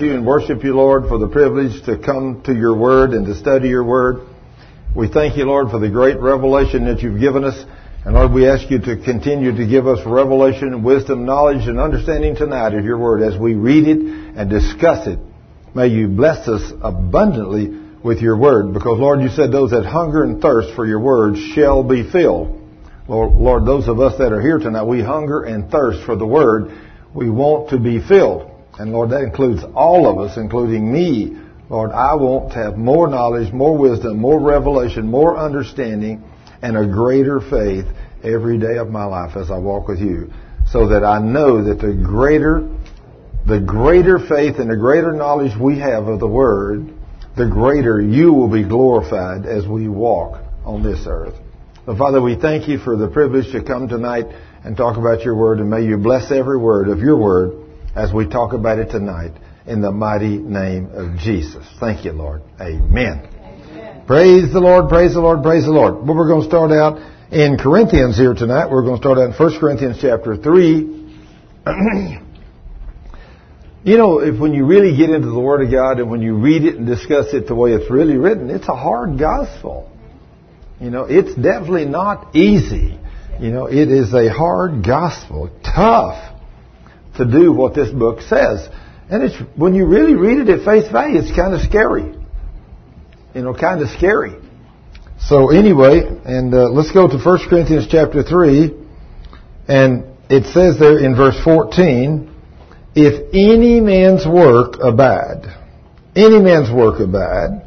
you and worship you, Lord, for the privilege to come to your word and to study your word. We thank you, Lord, for the great revelation that you've given us. And Lord, we ask you to continue to give us revelation, wisdom, knowledge, and understanding tonight of your word as we read it and discuss it. May you bless us abundantly with your word because, Lord, you said those that hunger and thirst for your word shall be filled. Lord, Lord, those of us that are here tonight, we hunger and thirst for the word. We want to be filled. And Lord, that includes all of us, including me. Lord, I want to have more knowledge, more wisdom, more revelation, more understanding, and a greater faith every day of my life as I walk with you. So that I know that the greater, the greater faith and the greater knowledge we have of the Word, the greater you will be glorified as we walk on this earth. Father, we thank you for the privilege to come tonight and talk about your Word, and may you bless every word of your Word as we talk about it tonight in the mighty name of Jesus. Thank you, Lord. Amen. Amen. Praise the Lord, praise the Lord, praise the Lord. Well, we're going to start out in Corinthians here tonight. We're going to start out in 1 Corinthians chapter 3. you know, if when you really get into the Word of God and when you read it and discuss it the way it's really written, it's a hard gospel. You know, it's definitely not easy. You know, it is a hard gospel, tough to do what this book says. And it's when you really read it at face value, it's kind of scary. You know, kind of scary. So anyway, and uh, let's go to 1 Corinthians chapter 3, and it says there in verse 14, if any man's work abide, any man's work abide,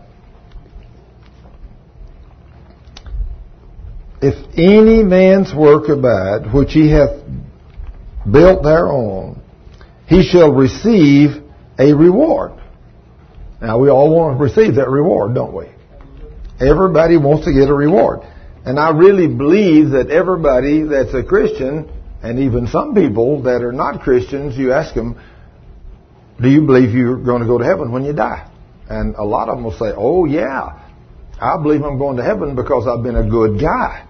if any man's work abide, which he hath built thereon, he shall receive a reward. Now we all want to receive that reward, don't we? Everybody wants to get a reward. And I really believe that everybody that's a Christian, and even some people that are not Christians, you ask them, do you believe you're going to go to heaven when you die? And a lot of them will say, oh yeah, I believe I'm going to heaven because I've been a good guy,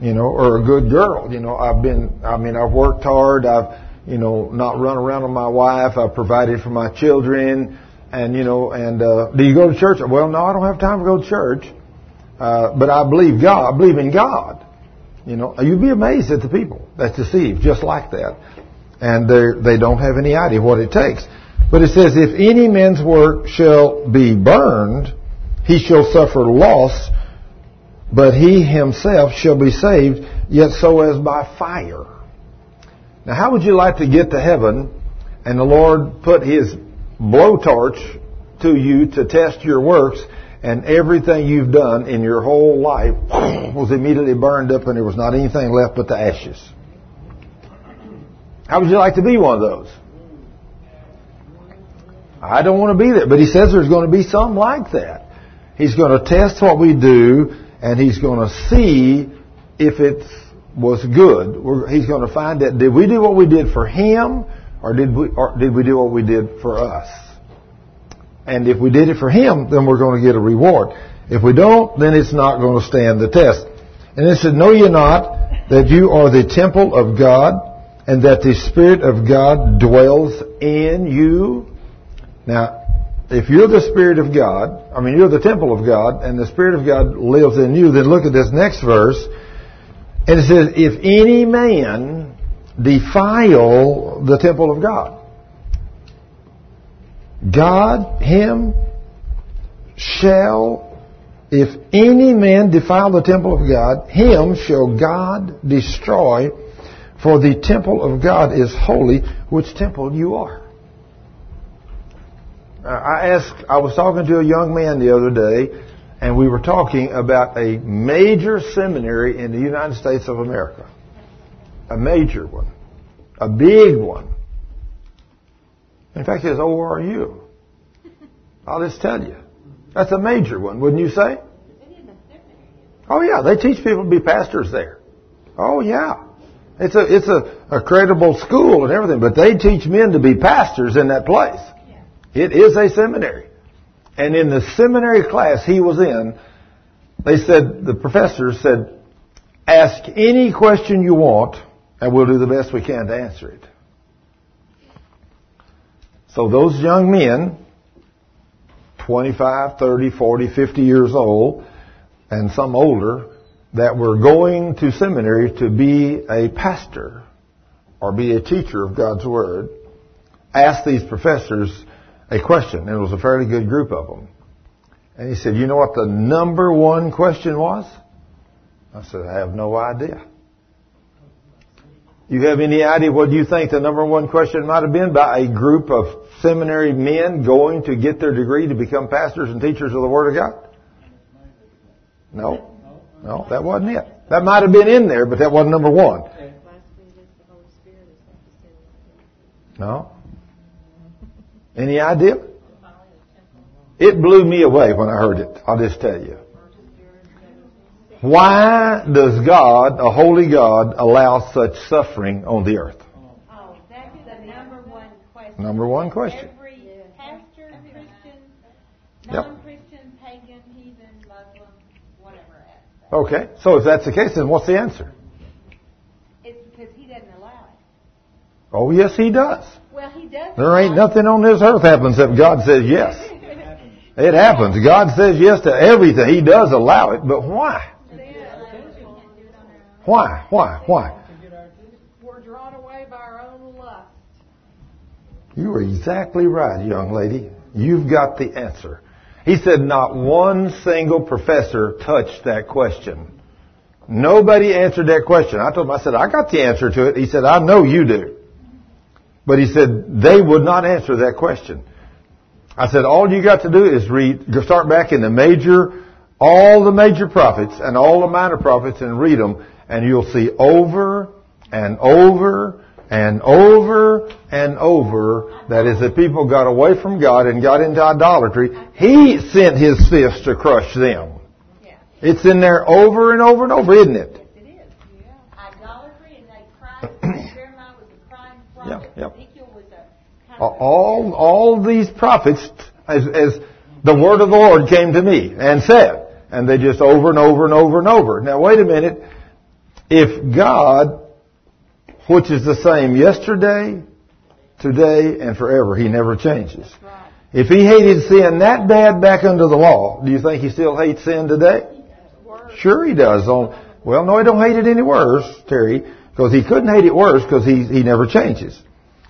you know, or a good girl. You know, I've been, I mean, I've worked hard, I've, you know, not run around with my wife. I've provided for my children. And, you know, and, uh, do you go to church? Well, no, I don't have time to go to church. Uh, but I believe God. I believe in God. You know, you'd be amazed at the people that's deceived just like that. And they they don't have any idea what it takes. But it says, if any man's work shall be burned, he shall suffer loss, but he himself shall be saved, yet so as by fire. Now, how would you like to get to heaven and the Lord put His blowtorch to you to test your works and everything you've done in your whole life was immediately burned up and there was not anything left but the ashes? How would you like to be one of those? I don't want to be there, but he says there's going to be some like that. He's going to test what we do and he's going to see if it's was good. We're, he's going to find that did we do what we did for him or did we or did we do what we did for us? And if we did it for him, then we're going to get a reward. If we don't, then it's not going to stand the test. And it said, Know ye not that you are the temple of God and that the Spirit of God dwells in you? Now, if you're the Spirit of God, I mean, you're the temple of God, and the Spirit of God lives in you, then look at this next verse. And it says, if any man defile the temple of God, God, him, shall, if any man defile the temple of God, him shall God destroy, for the temple of God is holy, which temple you are. Uh, I asked, I was talking to a young man the other day, and we were talking about a major seminary in the United States of America. A major one. A big one. In fact, it's ORU. I'll just tell you. That's a major one, wouldn't you say? Oh yeah, they teach people to be pastors there. Oh yeah. It's a, it's a, a credible school and everything, but they teach men to be pastors in that place. It is a seminary. And in the seminary class he was in, they said, the professor said, ask any question you want and we'll do the best we can to answer it. So those young men, 25, 30, 40, 50 years old, and some older, that were going to seminary to be a pastor or be a teacher of God's Word, asked these professors a question. And it was a fairly good group of them. And he said, you know what the number one question was? I said, I have no idea. You have any idea what you think the number one question might have been by a group of seminary men going to get their degree to become pastors and teachers of the Word of God? No. No, that wasn't it. That might have been in there, but that wasn't number one. No? Any idea? It blew me away when I heard it. I'll just tell you. Why does God, a holy God, allow such suffering on the earth? Oh, that's the number one question. Number one question. Every pastor, Christian, non-Christian, pagan, heathen, Muslim, whatever. Okay, so if that's the case, then what's the answer? It's because he doesn't allow it. Oh, yes, He does. Well, he does. There ain't nothing on this earth happens if God says yes. It happens. God says yes to everything. He does allow it, but why? Why? Why? Why? We're drawn away by our own lust. You are exactly right, young lady. You've got the answer. He said not one single professor touched that question. Nobody answered that question. I told him, I said, I got the answer to it. He said, I know you do. But he said, they would not answer that question. I said, all you got to do is read, start back in the major, all the major prophets and all the minor prophets and read them and you'll see over and over and over and over that is that people got away from God and got into idolatry. He sent his fist to crush them. It's in there over and over and over, isn't it? It is. Yeah. Idolatry, and they cried. Jeremiah was a crying prophet. Yeah, yeah. Ezekiel was a kind of a- All, all these prophets, as, as the word of the Lord came to me and said, and they just over and over and over and over. Now wait a minute. If God, which is the same yesterday, today, and forever, He never changes. If He hated sin that bad back under the law, do you think He still hates sin today? Sure He does. Well, no, He don't hate it any worse, Terry, because He couldn't hate it worse because He He never changes.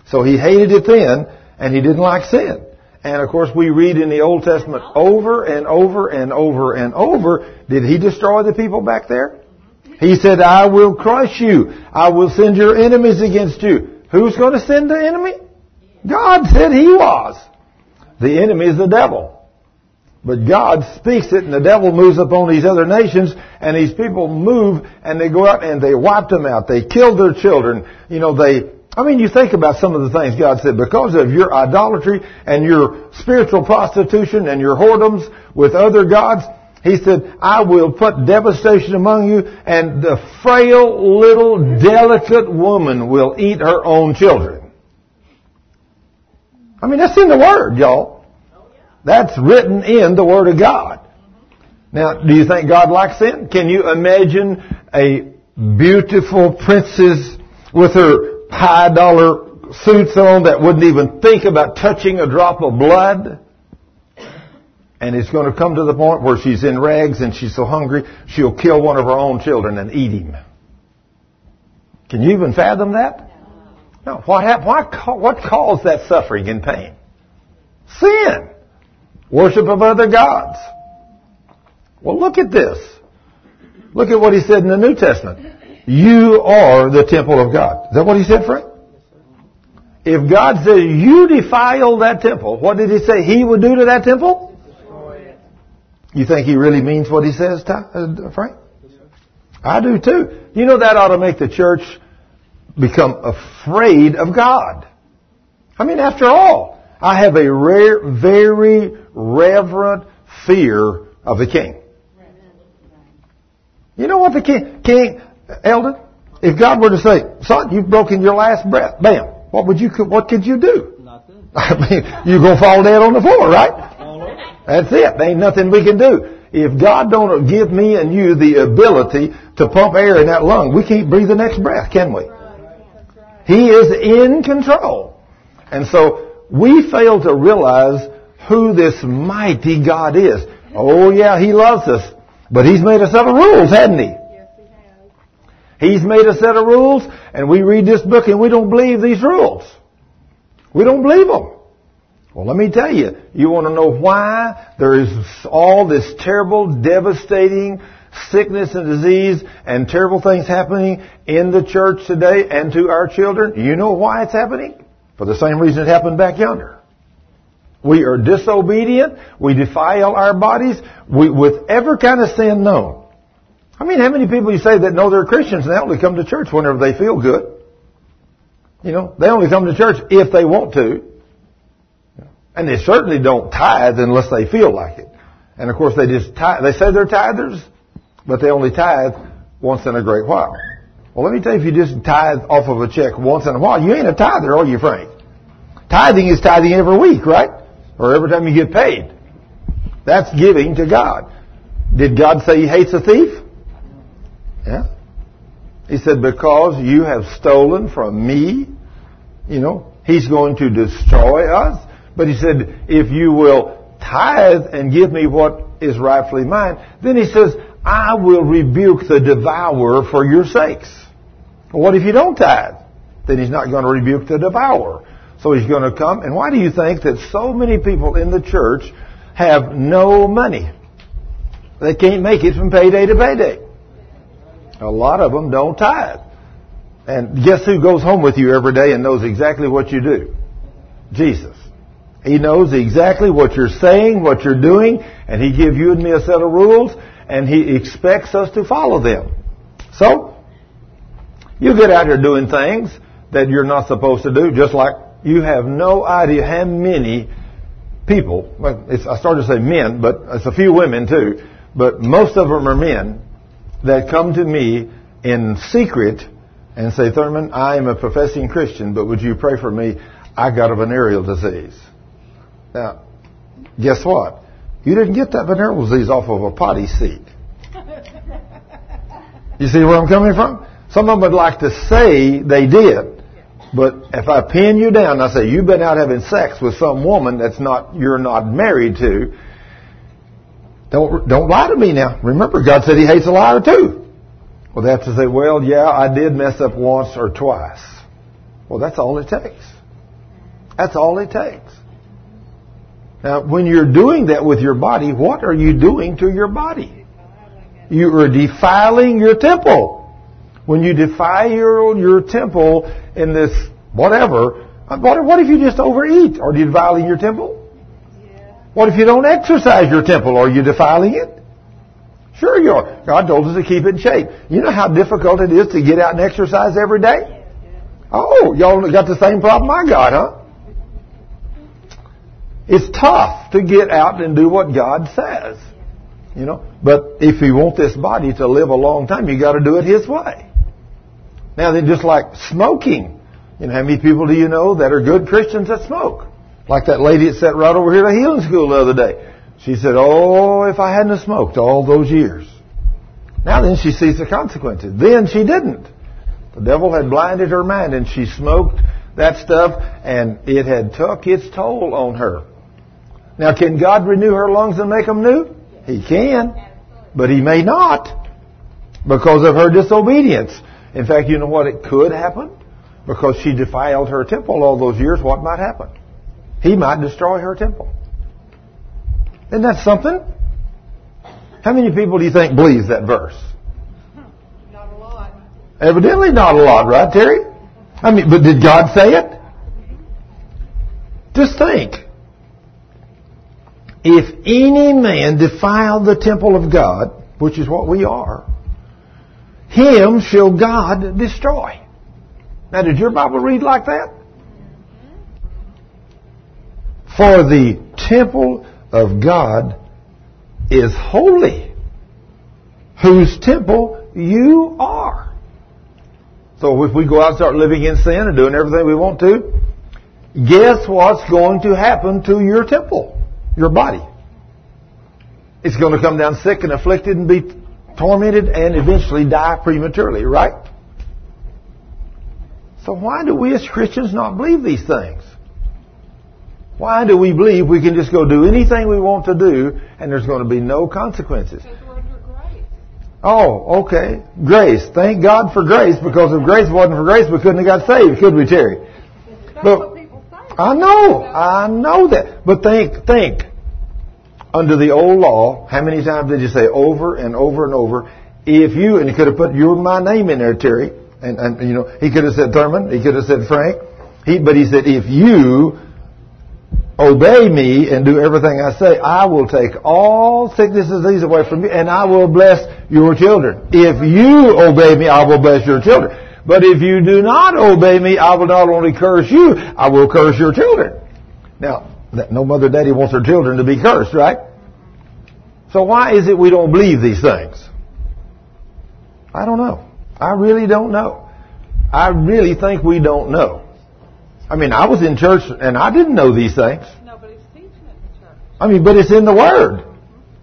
So He hated it then, and He didn't like sin. And of course, we read in the Old Testament over and over and over and over. Did He destroy the people back there? He said, I will crush you. I will send your enemies against you. Who's going to send the enemy? God said He was. The enemy is the devil. But God speaks it and the devil moves upon these other nations and these people move and they go out and they wipe them out. They kill their children. You know, they, I mean, you think about some of the things God said because of your idolatry and your spiritual prostitution and your whoredoms with other gods. He said, I will put devastation among you and the frail little delicate woman will eat her own children. I mean, that's in the Word, y'all. That's written in the Word of God. Now, do you think God likes sin? Can you imagine a beautiful princess with her high dollar suits on that wouldn't even think about touching a drop of blood? And it's going to come to the point where she's in rags and she's so hungry, she'll kill one of her own children and eat him. Can you even fathom that? No. What what caused that suffering and pain? Sin. Worship of other gods. Well, look at this. Look at what he said in the New Testament. You are the temple of God. Is that what he said, Frank? If God said you defile that temple, what did he say he would do to that temple? You think he really means what he says, uh, Frank? I do too. You know that ought to make the church become afraid of God. I mean, after all, I have a rare, very reverent fear of the king. You know what the king, king, Eldon? If God were to say, son, you've broken your last breath, bam, what would you, what could you do? Nothing. I mean, you're gonna fall dead on the floor, right? That's it. There ain't nothing we can do. If God don't give me and you the ability to pump air in that lung, we can't breathe the next breath, can we? He is in control. And so we fail to realize who this mighty God is. Oh yeah, He loves us, but He's made a set of rules, hasn't He? Yes, he has. He's made a set of rules, and we read this book and we don't believe these rules. We don't believe them. Well, let me tell you, you want to know why there is all this terrible, devastating sickness and disease and terrible things happening in the church today and to our children? You know why it's happening? For the same reason it happened back yonder. We are disobedient. We defile our bodies we, with every kind of sin known. I mean, how many people you say that know they're Christians and they only come to church whenever they feel good? You know, they only come to church if they want to. And they certainly don't tithe unless they feel like it. And of course they just tithe, they say they're tithers, but they only tithe once in a great while. Well, let me tell you, if you just tithe off of a check once in a while, you ain't a tither, are you, Frank? Tithing is tithing every week, right? Or every time you get paid. That's giving to God. Did God say He hates a thief? Yeah. He said, because you have stolen from me, you know, He's going to destroy us. But He said, if you will tithe and give me what is rightfully mine, then He says, I will rebuke the devourer for your sakes. What if you don't tithe? Then He's not going to rebuke the devourer. So He's going to come. And why do you think that so many people in the church have no money? They can't make it from payday to payday. A lot of them don't tithe. And guess who goes home with you every day and knows exactly what you do? Jesus. He knows exactly what you're saying, what you're doing, and He gives you and me a set of rules, and He expects us to follow them. So, you get out here doing things that you're not supposed to do, just like you have no idea how many people, well, I started to say men, but it's a few women too, but most of them are men that come to me in secret and say, Thurman, I am a professing Christian, but would you pray for me? I got a venereal disease. Now, guess what? You didn't get that venereal disease off of a potty seat. You see where I'm coming from? Some of them would like to say they did. But if I pin you down and I say, you've been out having sex with some woman that's not, you're not married to, don't, don't lie to me now. Remember, God said He hates a liar too. Well, they have to say, well, yeah, I did mess up once or twice. Well, that's all it takes. That's all it takes. Now, when you're doing that with your body, what are you doing to your body? You are defiling your temple. When you defile your, your temple in this whatever, uh, what, what if you just overeat? Are you defiling your temple? What if you don't exercise your temple? Are you defiling it? Sure you are. God told us to keep it in shape. You know how difficult it is to get out and exercise every day? Oh, y'all got the same problem I got, huh? It's tough to get out and do what God says. You know, but if you want this body to live a long time, you got to do it His way. Now then, just like smoking, you know, how many people do you know that are good Christians that smoke? Like that lady that sat right over here at the healing school the other day. She said, "Oh, if I hadn't smoked all those years." Now then, she sees the consequences. Then she didn't. The devil had blinded her mind, and she smoked that stuff, and it had took its toll on her. Now, can God renew her lungs and make them new? He can. But He may not because of her disobedience. In fact, you know what it could happen? Because she defiled her temple all those years, what might happen? He might destroy her temple. Isn't that something? How many people do you think believes that verse? Not a lot. Evidently not a lot, right, Terry? I mean, but did God say it? Just think. If any man defile the temple of God, which is what we are, him shall God destroy. Now, did your Bible read like that? For the temple of God is holy, whose temple you are. So if we go out and start living in sin and doing everything we want to, guess what's going to happen to your temple, your body? It's going to come down sick and afflicted and be tormented and eventually die prematurely, right? So why do we as Christians not believe these things? Why do we believe we can just go do anything we want to do and there's going to be no consequences? Because we're under grace. Oh, okay. Grace. Thank God for grace because if grace wasn't for grace, we couldn't have got saved, could we, Terry? That's But- what people say. I know. I know that. But think, think. Under the old law, how many times did you say over and over and over, if you, and he could have put your my name in there, Terry, and, and you know, he could have said Thurman, he could have said Frank, he, but he said, if you obey me and do everything I say, I will take all sickness and disease away from you, and I will bless your children. If you obey me, I will bless your children. But if you do not obey me, I will not only curse you, I will curse your children. Now, no mother daddy wants their children to be cursed, right? So why is it we don't believe these things? I don't know. I really don't know. I really think we don't know. I mean, I was in church and I didn't know these things. Nobody's teaching it in church. I mean, but it's in the Word.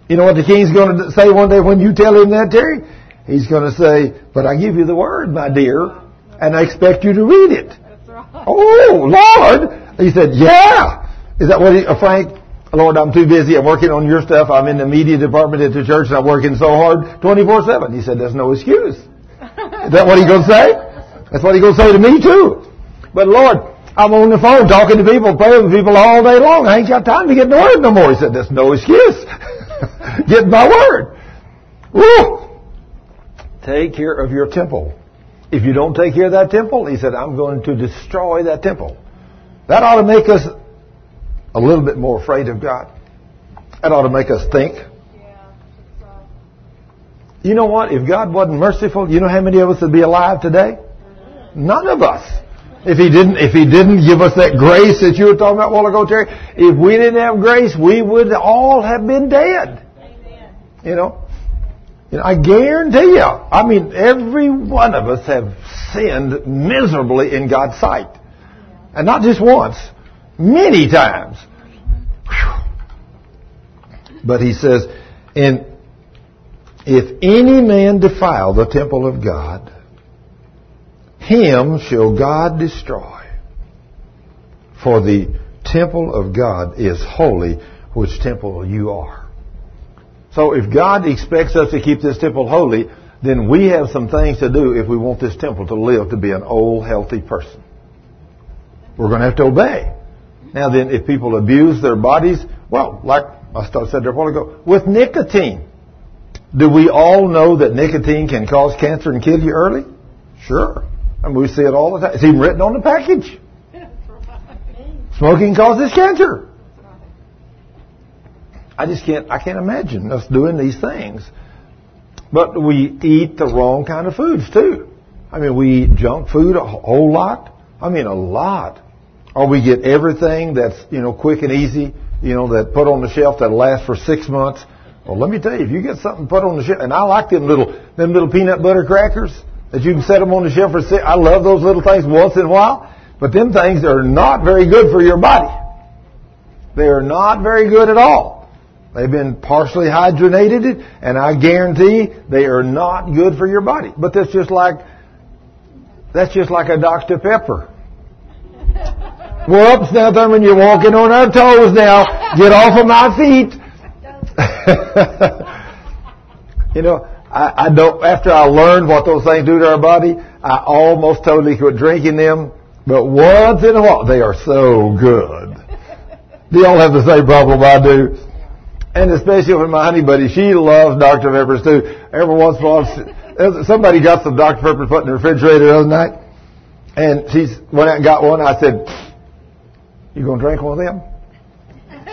You know what the king's going to say one day when you tell him that, Terry? He's going to say, but I give you the Word, my dear, and I expect you to read it. That's right. Oh, Lord! He said, yeah! Is that what he, uh, Frank? Lord, I'm too busy. I'm working on your stuff. I'm in the media department at the church and I'm working so hard 24-7. He said, there's no excuse. Is that what he's going to say? That's what he's going to say to me too. But Lord, I'm on the phone talking to people, praying with people all day long. I ain't got time to get in the Word no more. He said, there's no excuse. get my Word. Woo! Take care of your temple. If you don't take care of that temple, he said, I'm going to destroy that temple. That ought to make us a little bit more afraid of God. That ought to make us think. You know what? If God wasn't merciful, you know how many of us would be alive today? Mm-hmm. None of us. If he didn't, if he didn't give us that grace that you were talking about a while ago, Terry, if we didn't have grace, we would all have been dead. amen. You know? You know, I guarantee you, I mean, every one of us have sinned miserably in God's sight. And not just once, many times. Whew. But he says, and if any man defile the temple of God, him shall God destroy. For the temple of God is holy, which temple you are. So if God expects us to keep this temple holy, then we have some things to do if we want this temple to live to be an old, healthy person. We're going to have to obey. Now then, if people abuse their bodies, well, like I said there a while ago, with nicotine. Do we all know that nicotine can cause cancer and kill you early? Sure. I mean, we see it all the time. It's even written on the package. Smoking causes cancer. I just can't, I can't imagine us doing these things. But we eat the wrong kind of foods too. I mean, we eat junk food a whole lot. I mean, a lot. Or we get everything that's, you know, quick and easy, you know, that put on the shelf that lasts for six months. Well, let me tell you, if you get something put on the shelf, and I like them little, them little peanut butter crackers that you can set them on the shelf for six, I love those little things once in a while, but them things are not very good for your body. They are not very good at all. They've been partially hydrogenated, and I guarantee they are not good for your body. But that's just like that's just like a Dr. Pepper. Whoops, now Thurman, you're walking on our toes now. Get off of my feet. you know, I, I don't. After I learned what those things do to our body, I almost totally quit drinking them. But once in a while, they are so good. Do y'all have the same problem I do? And especially with my honey buddy, she loves Dr. Peppers too. Every once in a while, somebody got some Dr. Pepper put in the refrigerator the other night, and she went out and got one. I said, "You gonna drink one of them?"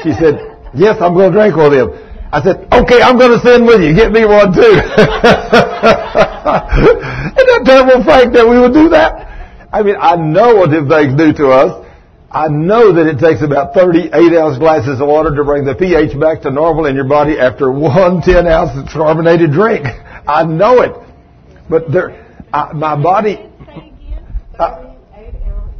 She said, "Yes, I'm gonna drink one of them." I said, "Okay, I'm gonna send with you. Get me one too." Isn't that terrible, Frank, that we would do that? I mean, I know what them things do to us. I know that it takes about 38 ounce glasses of water to bring the pH back to normal in your body after one 10 ounce of carbonated drink. I know it. But there, I, my body, again. uh, Eight ounce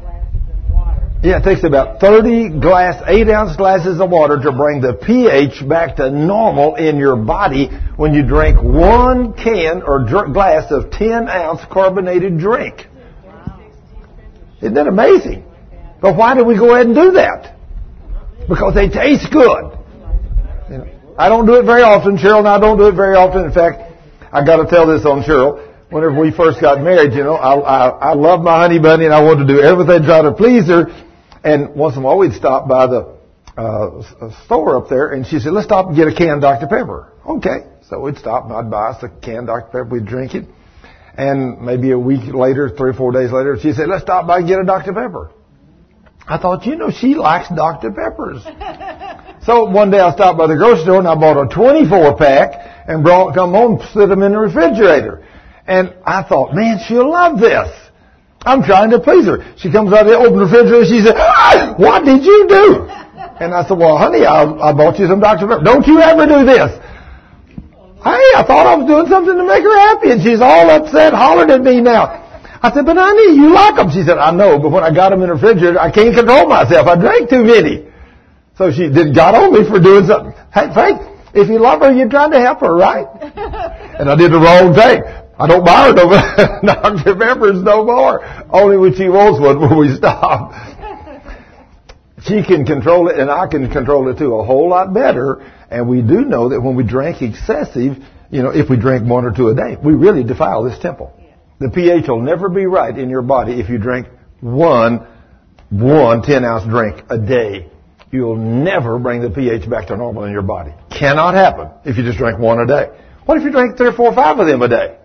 glasses of water. Yeah, it takes about 30 glass, 8 ounce glasses of water to bring the pH back to normal in your body when you drink one can or glass of 10 ounce carbonated drink. Isn't that amazing? But why do we go ahead and do that? because they taste good. You know, I don't do it very often. Cheryl and I don't do it very often. In fact, I got to tell this on Cheryl. Whenever we first got married, you know, I, I, I love my honey bunny and I wanted to do everything to try to please her. And once in a while we'd stop by the uh, store up there and she said, let's stop and get a can of Dr. Pepper. Okay. So we'd stop and I'd buy us a can of Dr. Pepper. We'd drink it. And maybe a week later, three or four days later, she said, let's stop by and get a Dr. Pepper. I thought, you know, she likes Dr. Peppers. so one day I stopped by the grocery store and I bought a 24 pack and brought, come home, slid them in the refrigerator. And I thought, man, she'll love this. I'm trying to please her. She comes out of the open refrigerator. She said, ah, what did you do? And I said, well, honey, I, I bought you some Dr. Pepper. Don't you ever do this. Hey, I thought I was doing something to make her happy, and she's all upset, hollering at me now. I said, but honey, you like them. She said, I know, but when I got them in the refrigerator, I can't control myself. I drank too many. So she did got on me for doing something. Hey, Faith, if you love her, you're trying to help her, right? and I did the wrong thing. I don't buy no Dr. Peppers no more. Only when she wants one will we stop. She can control it and I can control it too a whole lot better. And we do know that when we drink excessive, you know, if we drink one or two a day, we really defile this temple. The pH will never be right in your body if you drink one, one 10 ounce drink a day. You'll never bring the pH back to normal in your body. Cannot happen if you just drink one a day. What if you drink three or four or five of them a day?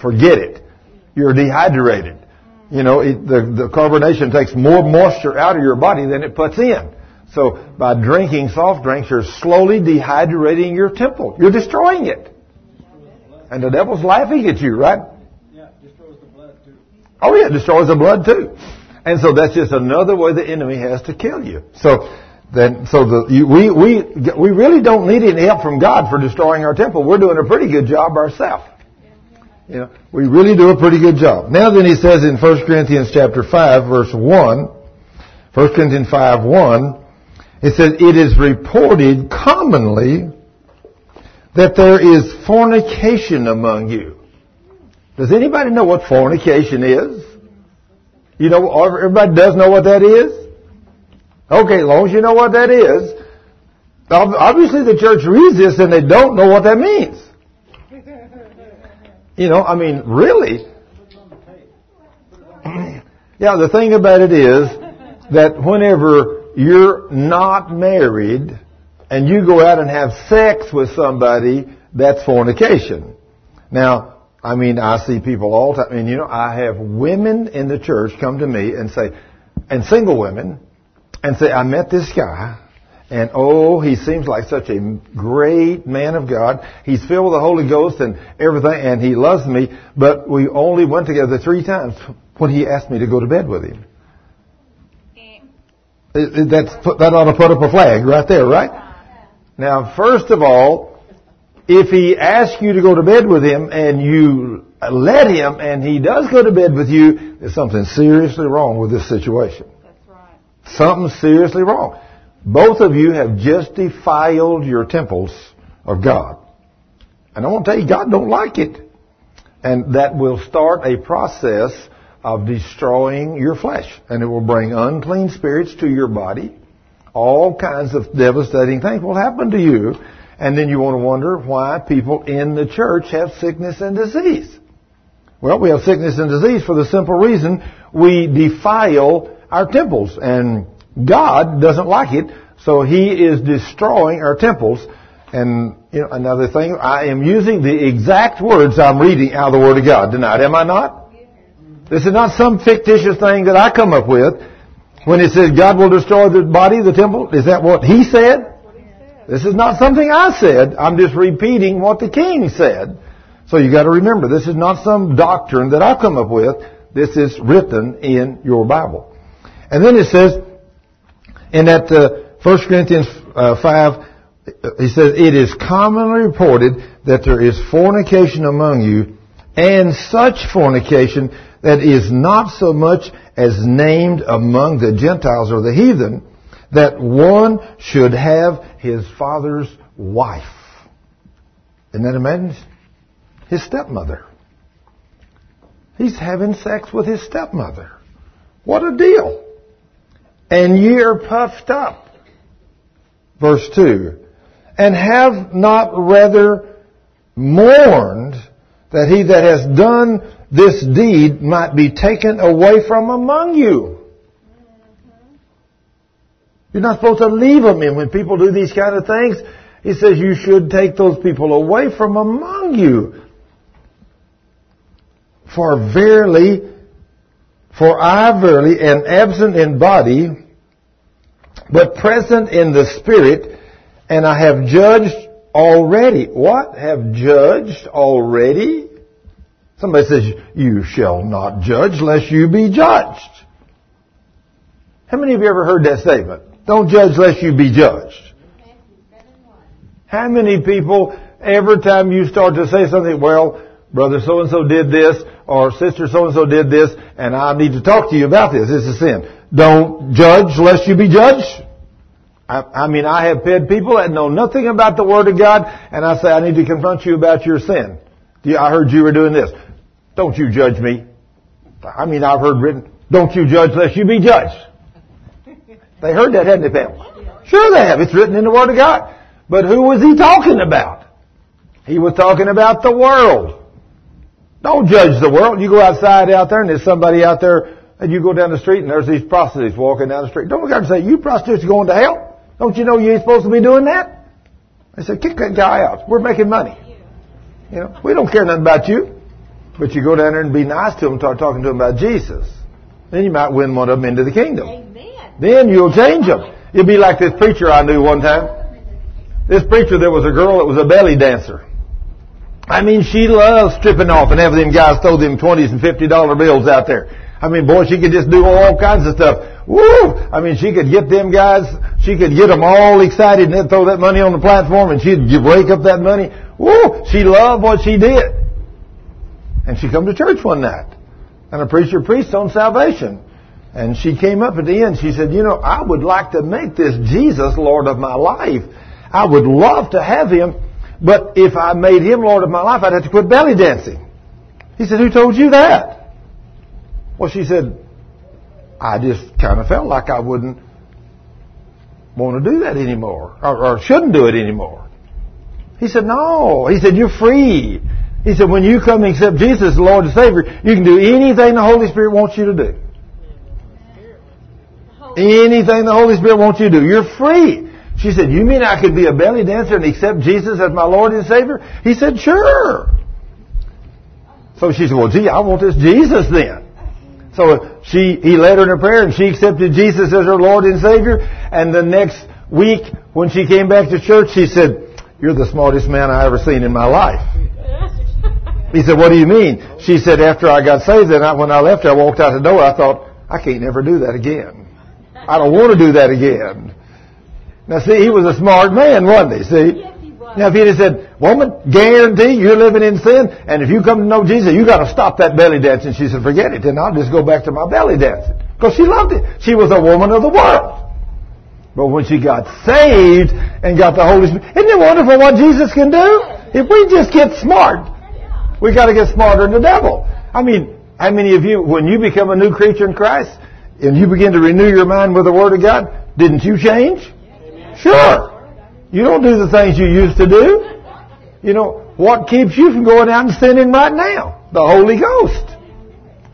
Forget it. You're dehydrated. You know, it, the, the carbonation takes more moisture out of your body than it puts in. So by drinking soft drinks, you're slowly dehydrating your temple. You're destroying it. And the devil's laughing at you, right? Yeah, destroys the blood too. Oh yeah, it destroys the blood too. And so that's just another way the enemy has to kill you. So then, so the, you, we, we, we really don't need any help from God for destroying our temple. We're doing a pretty good job ourselves. You know, we really do a pretty good job. Now then he says in 1 Corinthians chapter 5 verse 1, 1 Corinthians 5 1, it says, it is reported commonly that there is fornication among you. Does anybody know what fornication is? You know, everybody does know what that is? Okay, as long as you know what that is, obviously the church reads this and they don't know what that means. You know, I mean, really. yeah, the thing about it is that whenever you're not married and you go out and have sex with somebody, that's fornication. Now, I mean, I see people all the time, and you know, I have women in the church come to me and say, and single women, and say, I met this guy, and oh, he seems like such a great man of God. He's filled with the Holy Ghost and everything, and he loves me. But we only went together three times when he asked me to go to bed with him. That's that ought to put up a flag right there, right? Now, first of all, if he asks you to go to bed with him and you let him, and he does go to bed with you, there's something seriously wrong with this situation. That's right. Something seriously wrong. Both of you have just defiled your temples of God. And I want to tell you, God don't like it. And that will start a process of destroying your flesh. And it will bring unclean spirits to your body. All kinds of devastating things will happen to you. And then you want to wonder why people in the church have sickness and disease. Well, we have sickness and disease for the simple reason we defile our temples. And God doesn't like it, so He is destroying our temples. And you know, another thing, I am using the exact words I'm reading out of the Word of God tonight, am I not? This is not some fictitious thing that I come up with. When it says God will destroy the body, the temple, is that what He said? This is not something I said. I'm just repeating what the King said. So you got to remember, this is not some doctrine that I've come up with. This is written in your Bible. And then it says, in that uh, 1 Corinthians uh, 5, he says, It is commonly reported that there is fornication among you, and such fornication that is not so much as named among the Gentiles or the heathen, that one should have his father's wife. Isn't that amazing? His stepmother. He's having sex with his stepmother. What a deal and ye are puffed up. Verse 2. And have not rather mourned that he that has done this deed might be taken away from among you. You're not supposed to leave them in when people do these kind of things. He says you should take those people away from among you. For verily, for I verily am absent in body, but present in the spirit, and I have judged already. What? Have judged already? Somebody says, you shall not judge lest you be judged. How many of you ever heard that statement? Don't judge lest you be judged. How many people, every time you start to say something, well, brother so and so did this, or sister so and so did this, and I need to talk to you about this. It's a sin. Don't judge lest you be judged. I, I mean, I have fed people that know nothing about the Word of God, and I say, I need to confront you about your sin. I heard you were doing this. Don't you judge me. I mean, I've heard written, don't you judge lest you be judged. They heard that, hadn't they, Pam? Sure they have. It's written in the Word of God. But who was he talking about? He was talking about the world. Don't judge the world. You go outside out there and there's somebody out there and you go down the street and there's these prostitutes walking down the street. Don't look out and say, you prostitutes are going to hell? Don't you know you ain't supposed to be doing that? They said, kick that guy out. We're making money. You know, we don't care nothing about you. But you go down there and be nice to them and start talking to them about Jesus. Then you might win one of them into the kingdom. Amen. Then you'll change them. You'll be like this preacher I knew one time. This preacher, there was a girl that was a belly dancer. I mean, she loves stripping off and having them guys throw them 20s and $50 bills out there. I mean, boy, she could just do all kinds of stuff. Woo! I mean, she could get them guys, she could get them all excited and then throw that money on the platform and she'd rake up that money. Woo! She loved what she did. And she come to church one night. And a preacher preached on salvation. And she came up at the end, she said, you know, I would like to make this Jesus Lord of my life. I would love to have him, but if I made him Lord of my life, I'd have to quit belly dancing. He said, who told you that? Well, she said, I just kind of felt like I wouldn't want to do that anymore, or, or shouldn't do it anymore. He said, no. He said, you're free. He said, when you come and accept Jesus as Lord and Savior, you can do anything the Holy Spirit wants you to do. Anything the Holy Spirit wants you to do. You're free. She said, you mean I could be a belly dancer and accept Jesus as my Lord and Savior? He said, sure. So she said, well, gee, I want this Jesus then. So she, he led her in a prayer and she accepted Jesus as her Lord and Savior. And the next week, when she came back to church, she said, you're the smartest man I ever seen in my life. He said, what do you mean? She said, after I got saved, and I, when I left, I walked out the door, I thought, I can't never do that again. I don't want to do that again. Now see, he was a smart man, wasn't he? See? Yes, he was. Now if he'd have said, woman, guarantee you're living in sin, and if you come to know Jesus, you gotta stop that belly dancing. She said, forget it, then I'll just go back to my belly dancing. Because she loved it. She was a woman of the world. But when she got saved and got the Holy Spirit, isn't it wonderful what Jesus can do? If we just get smart, we got to get smarter than the devil. I mean, how many of you, when you become a new creature in Christ and you begin to renew your mind with the Word of God, didn't you change? Sure. You don't do the things you used to do. You know, what keeps you from going out and sinning right now? The Holy Ghost.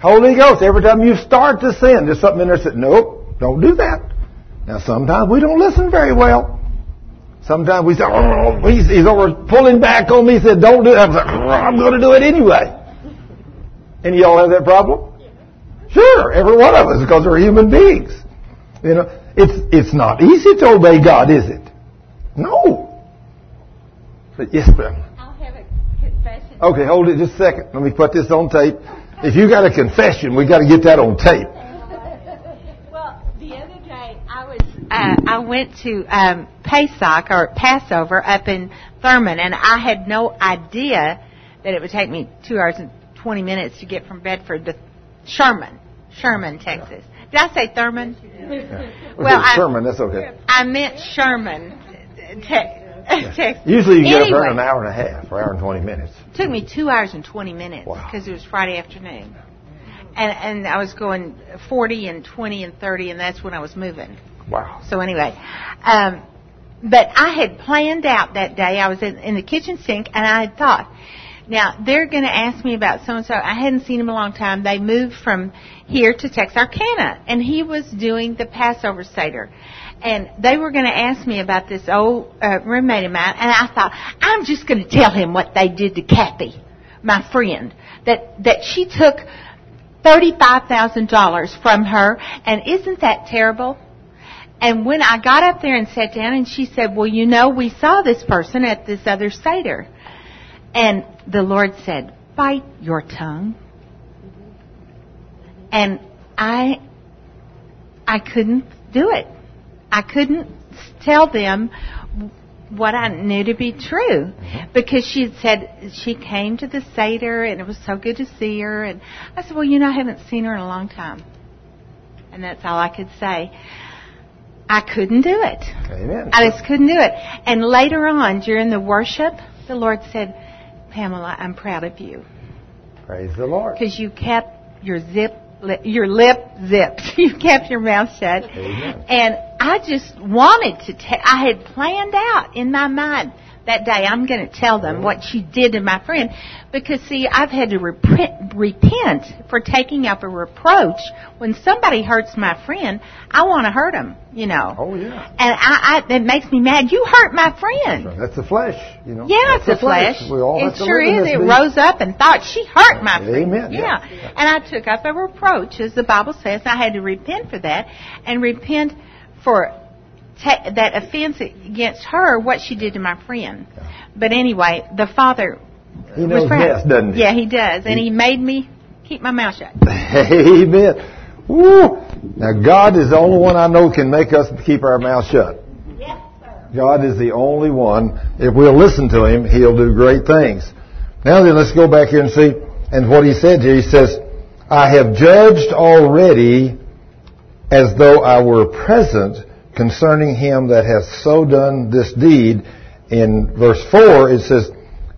Holy Ghost. Every time you start to sin, there's something in there that says, nope, don't do that. Now sometimes we don't listen very well. Sometimes we say, oh, he's, he's over pulling back on me. He said, don't do it. I'm like, oh, I'm going to do it anyway. And y'all have that problem? Sure, every one of us, because we're human beings. You know, it's, it's not easy to obey God, is it? No. But yes, ma'am. I'll have a confession. Okay, hold it just a second. Let me put this on tape. If you got a confession, we got to get that on tape. Well, the other day I was uh, I went to um, Pesach or Passover up in Thurman, and I had no idea that it would take me two hours and twenty minutes to get from Bedford to Sherman, Sherman, Texas. Did I say Thurman? Well, okay, I- Sherman, that's okay. I meant Sherman, te- Texas. Usually you get up there in an hour and a half, or hour and 20 minutes. It took me two hours and 20 minutes Wow. because it was Friday afternoon. And, and I was going 40 and 20 and 30, and that's when I was moving. Wow. So anyway, um, but I had planned out that day. I was in, in the kitchen sink, and I had thought, now they're going to ask me about so and so. I hadn't seen him a long time. They moved from here to Texarkana, and he was doing the Passover Seder. And they were going to ask me about this old uh, roommate of mine, and I thought, I'm just going to tell him what they did to Kathy, my friend, that that she took thirty-five thousand dollars from her, and isn't that terrible? And when I got up there and sat down, and she said, "Well, you know, we saw this person at this other seder," and the Lord said, "Bite your tongue." And I, I couldn't do it. I couldn't tell them what I knew to be true mm-hmm. because she had said she came to the Seder and it was so good to see her. And I said, Well, you know, I haven't seen her in a long time. And that's all I could say. I couldn't do it. Amen. I just couldn't do it. And later on, during the worship, the Lord said, Pamela, I'm proud of you Praise the Lord. because you kept your zip, your lip zipped. You kept your mouth shut. Amen. And I just wanted to tell, I had planned out in my mind that day I'm going to tell them what she did to my friend. Because see, I've had to repent, repent for taking up a reproach. When somebody hurts my friend, I want to hurt them, you know. Oh, yeah. And I, I, that makes me mad. You hurt my friend. That's the flesh, you know. Yeah, That's it's the a flesh. We all it sure is. It beast. rose up and thought she hurt my friend. Amen, yeah. Yeah. And I took up a reproach, as the Bible says. I had to repent for that and repent for ta- that offense against her, what she did to my friend. But anyway, the father He was knows proud. best, doesn't he? Yeah, he does, and He- he made me keep my mouth shut. Amen. Woo! Now God is the only one I know can make us keep our mouth shut. Yes, sir. God is the only one. If we'll listen to Him, He'll do great things. Now then, let's go back here and see. And what He said here, He says, I have judged already as though I were present concerning him that hath so done this deed. In verse 4, it says,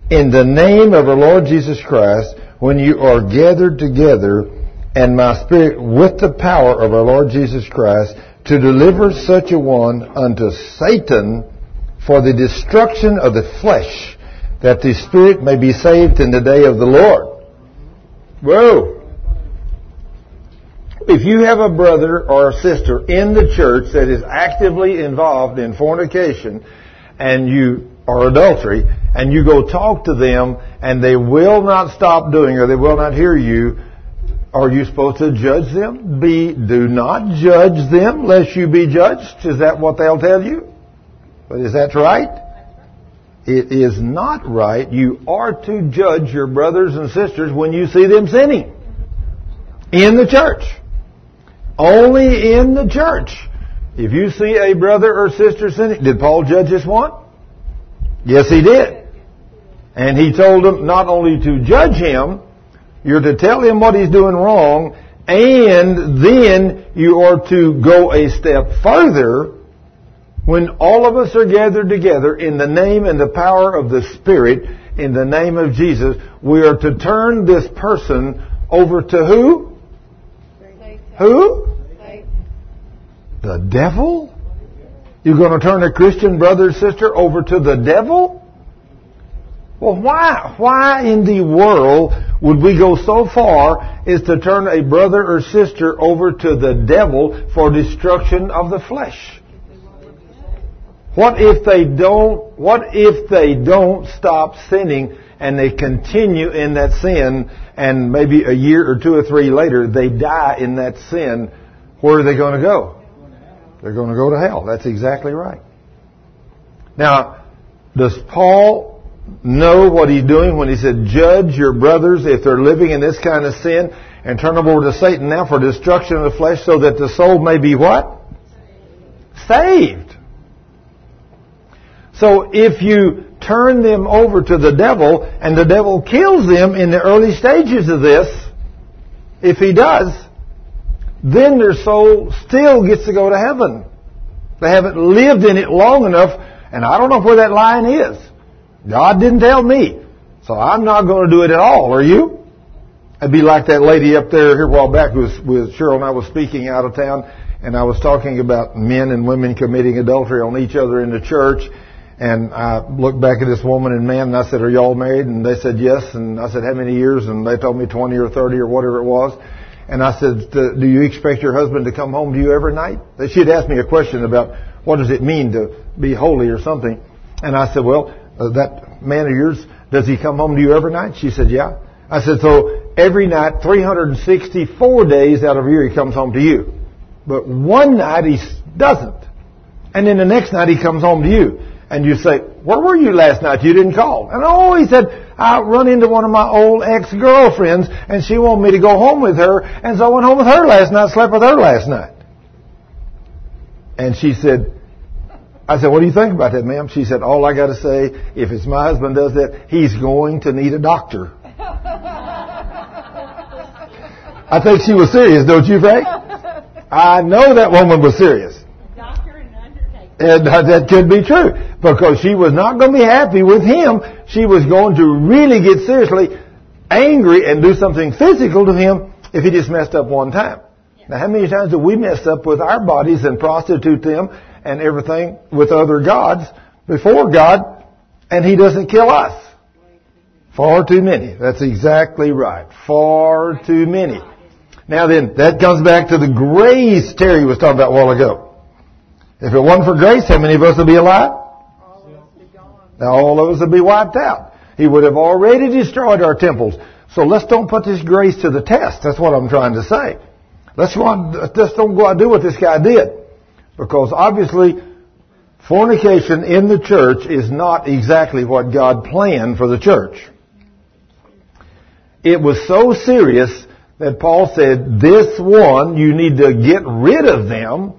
In the name of our Lord Jesus Christ, when you are gathered together, and my spirit with the power of our Lord Jesus Christ, to deliver such a one unto Satan for the destruction of the flesh, that the spirit may be saved in the day of the Lord. Whoa! If you have a brother or a sister in the church that is actively involved in fornication and you or adultery and you go talk to them and they will not stop doing or they will not hear you, are you supposed to judge them? Be do not judge them lest you be judged. Is that what they'll tell you? But is that right? It is not right. You are to judge your brothers and sisters when you see them sinning in the church. Only in the church. If you see a brother or sister sinning, did Paul judge this one? Yes, he did. And he told them not only to judge him, you're to tell him what he's doing wrong, and then you are to go a step further when all of us are gathered together in the name and the power of the Spirit, in the name of Jesus, we are to turn this person over to who? Who? The devil? You're going to turn a Christian brother or sister over to the devil? Well, why, why in the world would we go so far as to turn a brother or sister over to the devil for destruction of the flesh? What if they don't, what if they don't stop sinning and they continue in that sin and maybe a year or two or three later they die in that sin? Where are they going to go? They're going to go to hell. That's exactly right. Now, does Paul know what he's doing when he said, judge your brothers if they're living in this kind of sin and turn them over to Satan now for destruction of the flesh so that the soul may be what? Saved. So if you turn them over to the devil and the devil kills them in the early stages of this, if he does, then their soul still gets to go to heaven. They haven't lived in it long enough, and I don't know where that line is. God didn't tell me. So I'm not going to do it at all, are you? It'd be like that lady up there here a while back with Cheryl and I was speaking out of town and I was talking about men and women committing adultery on each other in the church. And I looked back at this woman and man, and I said, "Are y'all married?" And they said yes. And I said, "How many years?" And they told me 20 or 30 or whatever it was. And I said, "Do you expect your husband to come home to you every night?" She had asked me a question about what does it mean to be holy or something. And I said, "Well, uh, that man of yours, does he come home to you every night?" She said, "Yeah." I said, "So every night, 364 days out of a year, he comes home to you, but one night he doesn't, and then the next night he comes home to you." And you say, where were you last night? You didn't call. And oh, he said, I run into one of my old ex-girlfriends and she wanted me to go home with her. And so I went home with her last night, slept with her last night. And she said, I said, what do you think about that, ma'am? She said, all I got to say, if it's my husband does that, he's going to need a doctor. I think she was serious, don't you, Frank? I know that woman was serious. Doctor And uh, that could be true. Because she was not going to be happy with him. She was going to really get seriously angry and do something physical to him if he just messed up one time. Now how many times do we mess up with our bodies and prostitute them and everything with other gods before God and he doesn't kill us? Far too many. That's exactly right. Far too many. Now then, that comes back to the grace Terry was talking about a while ago. If it wasn't for grace, how many of us would be alive? Now all of us would be wiped out. He would have already destroyed our temples. So let's don't put this grace to the test. That's what I'm trying to say. Let's, go on, don't go out and do what this guy did. Because obviously, fornication in the church is not exactly what God planned for the church. It was so serious that Paul said, this one, you need to get rid of them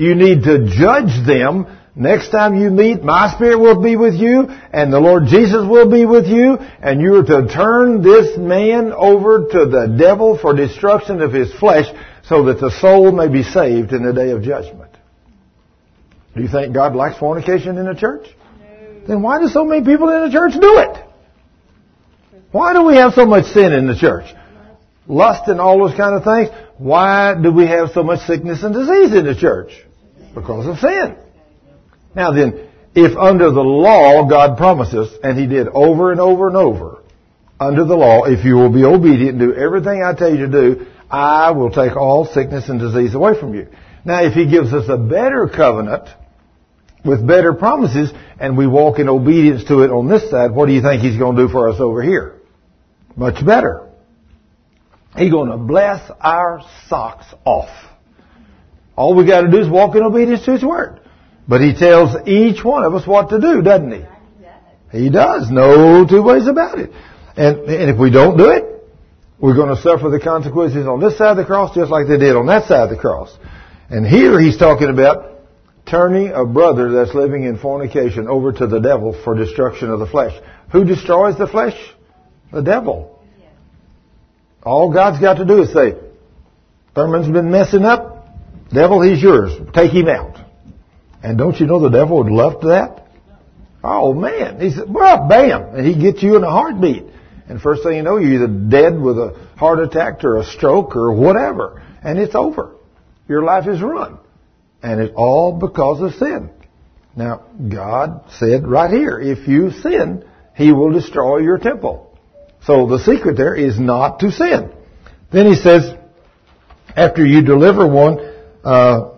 you need to judge them. Next time you meet, my spirit will be with you, and the Lord Jesus will be with you, and you are to turn this man over to the devil for destruction of his flesh, so that the soul may be saved in the day of judgment. Do you think God likes fornication in the church? No. Then why do so many people in the church do it? Why do we have so much sin in the church? Lust and all those kind of things. Why do we have so much sickness and disease in the church? Because of sin. Now then, if under the law God promises, and He did over and over and over, under the law, if you will be obedient and do everything I tell you to do, I will take all sickness and disease away from you. Now if He gives us a better covenant, with better promises, and we walk in obedience to it on this side, what do you think He's going to do for us over here? Much better. He's going to bless our socks off. All we got to do is walk in obedience to His Word. But He tells each one of us what to do, doesn't He? He does. No two ways about it. And, and if we don't do it, we're going to suffer the consequences on this side of the cross just like they did on that side of the cross. And here he's talking about turning a brother that's living in fornication over to the devil for destruction of the flesh. Who destroys the flesh? The devil. All God's got to do is say, Thurman's been messing up. Devil, he's yours. Take him out. And don't you know the devil would love that? Oh man. He said, well, bam. And he gets you in a heartbeat. And first thing you know, you're either dead with a heart attack or a stroke or whatever. And it's over. Your life is run. And it's all because of sin. Now, God said right here, if you sin, He will destroy your temple. So the secret there is not to sin. Then He says, after you deliver one, uh,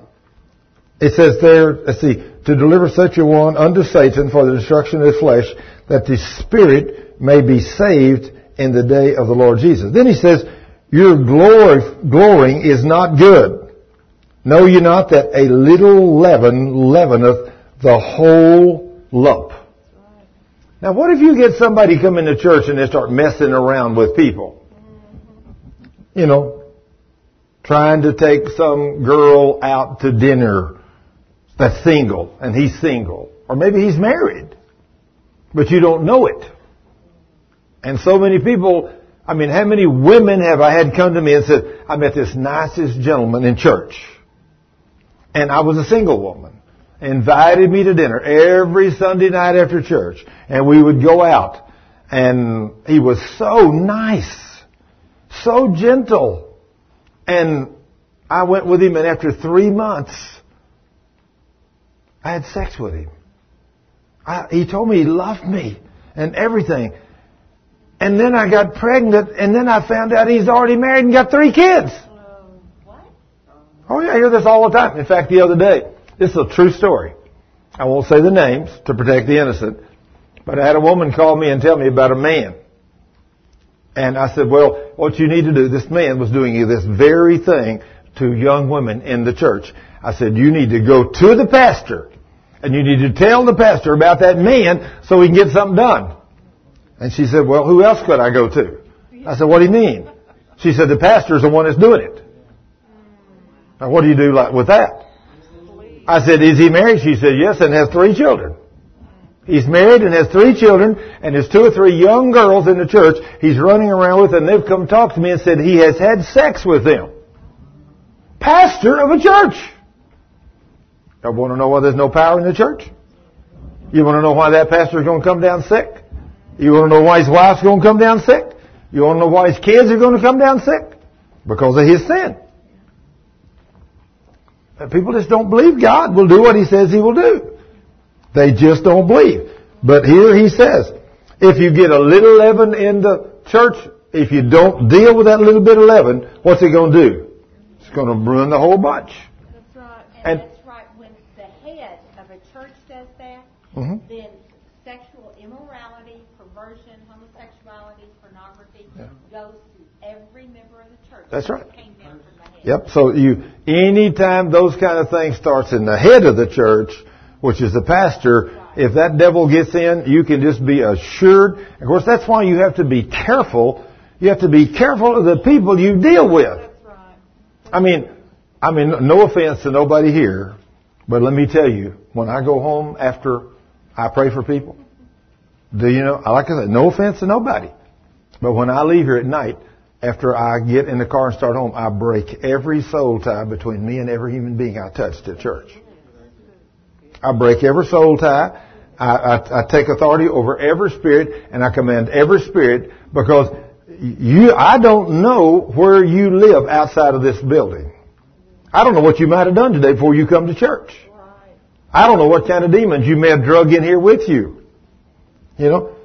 it says there, let's see, to deliver such a one unto Satan for the destruction of his flesh, that the spirit may be saved in the day of the Lord Jesus. Then he says, your glory, glorying is not good. Know ye not that a little leaven leaveneth the whole lump? Now what if you get somebody come into church and they start messing around with people? You know, trying to take some girl out to dinner that's single and he's single. Or maybe he's married, but you don't know it. And so many people, I mean, how many women have I had come to me and said, I met this nicest gentleman in church. And I was a single woman. Invited me to dinner every Sunday night after church. And we would go out. And he was so nice. So gentle. And I went with him and after three months, I had sex with him. I, he told me he loved me and everything. And then I got pregnant and then I found out he's already married and got three kids. Oh yeah, I hear this all the time. In fact, the other day, this is a true story. I won't say the names to protect the innocent, but I had a woman call me and tell me about a man. And I said, well, what you need to do, this man was doing this very thing to young women in the church. I said, you need to go to the pastor and you need to tell the pastor about that man so he can get something done. And she said, well, who else could I go to? I said, what do you mean? She said, the pastor's the one that's doing it. Now what do you do like with that? I said, is he married? She said, yes, and has three children. He's married and has three children, and there's two or three young girls in the church he's running around with, and they've come talk to me and said he has had sex with them. Pastor of a church. You want to know why there's no power in the church? You want to know why that pastor's going to come down sick? You want to know why his wife's going to come down sick? You want to know why his kids are going to come down sick? Because of his sin. People just don't believe God will do what He says He will do. They just don't believe. But here He says, if you get a little leaven in the church, if you don't deal with that little bit of leaven, what's it going to do? It's going to ruin the whole bunch. That's right. And, And- that's right. When the head of a church does that, Mhm. Mm-hmm. then sexual immorality, perversion, homosexuality, pornography goes to every member of the church. That's right. Came down from the head. Yep. So you, anytime those kind of things starts in the head of the church, which is the pastor, if that devil gets in, you can just be assured. Of course, that's why you have to be careful. You have to be careful of the people you deal with. That's right. I mean, I mean, no offense to nobody here, but let me tell you, when I go home after I pray for people, do you know, like I said, no offense to nobody, but when I leave here at night, after I get in the car and start home, I break every soul tie between me and every human being I touch at church. I break every soul tie. I, I, I take authority over every spirit, and I command every spirit because you. I don't know where you live outside of this building. I don't know what you might have done today before you come to church. I don't know what kind of demons you may have drug in here with you. You know?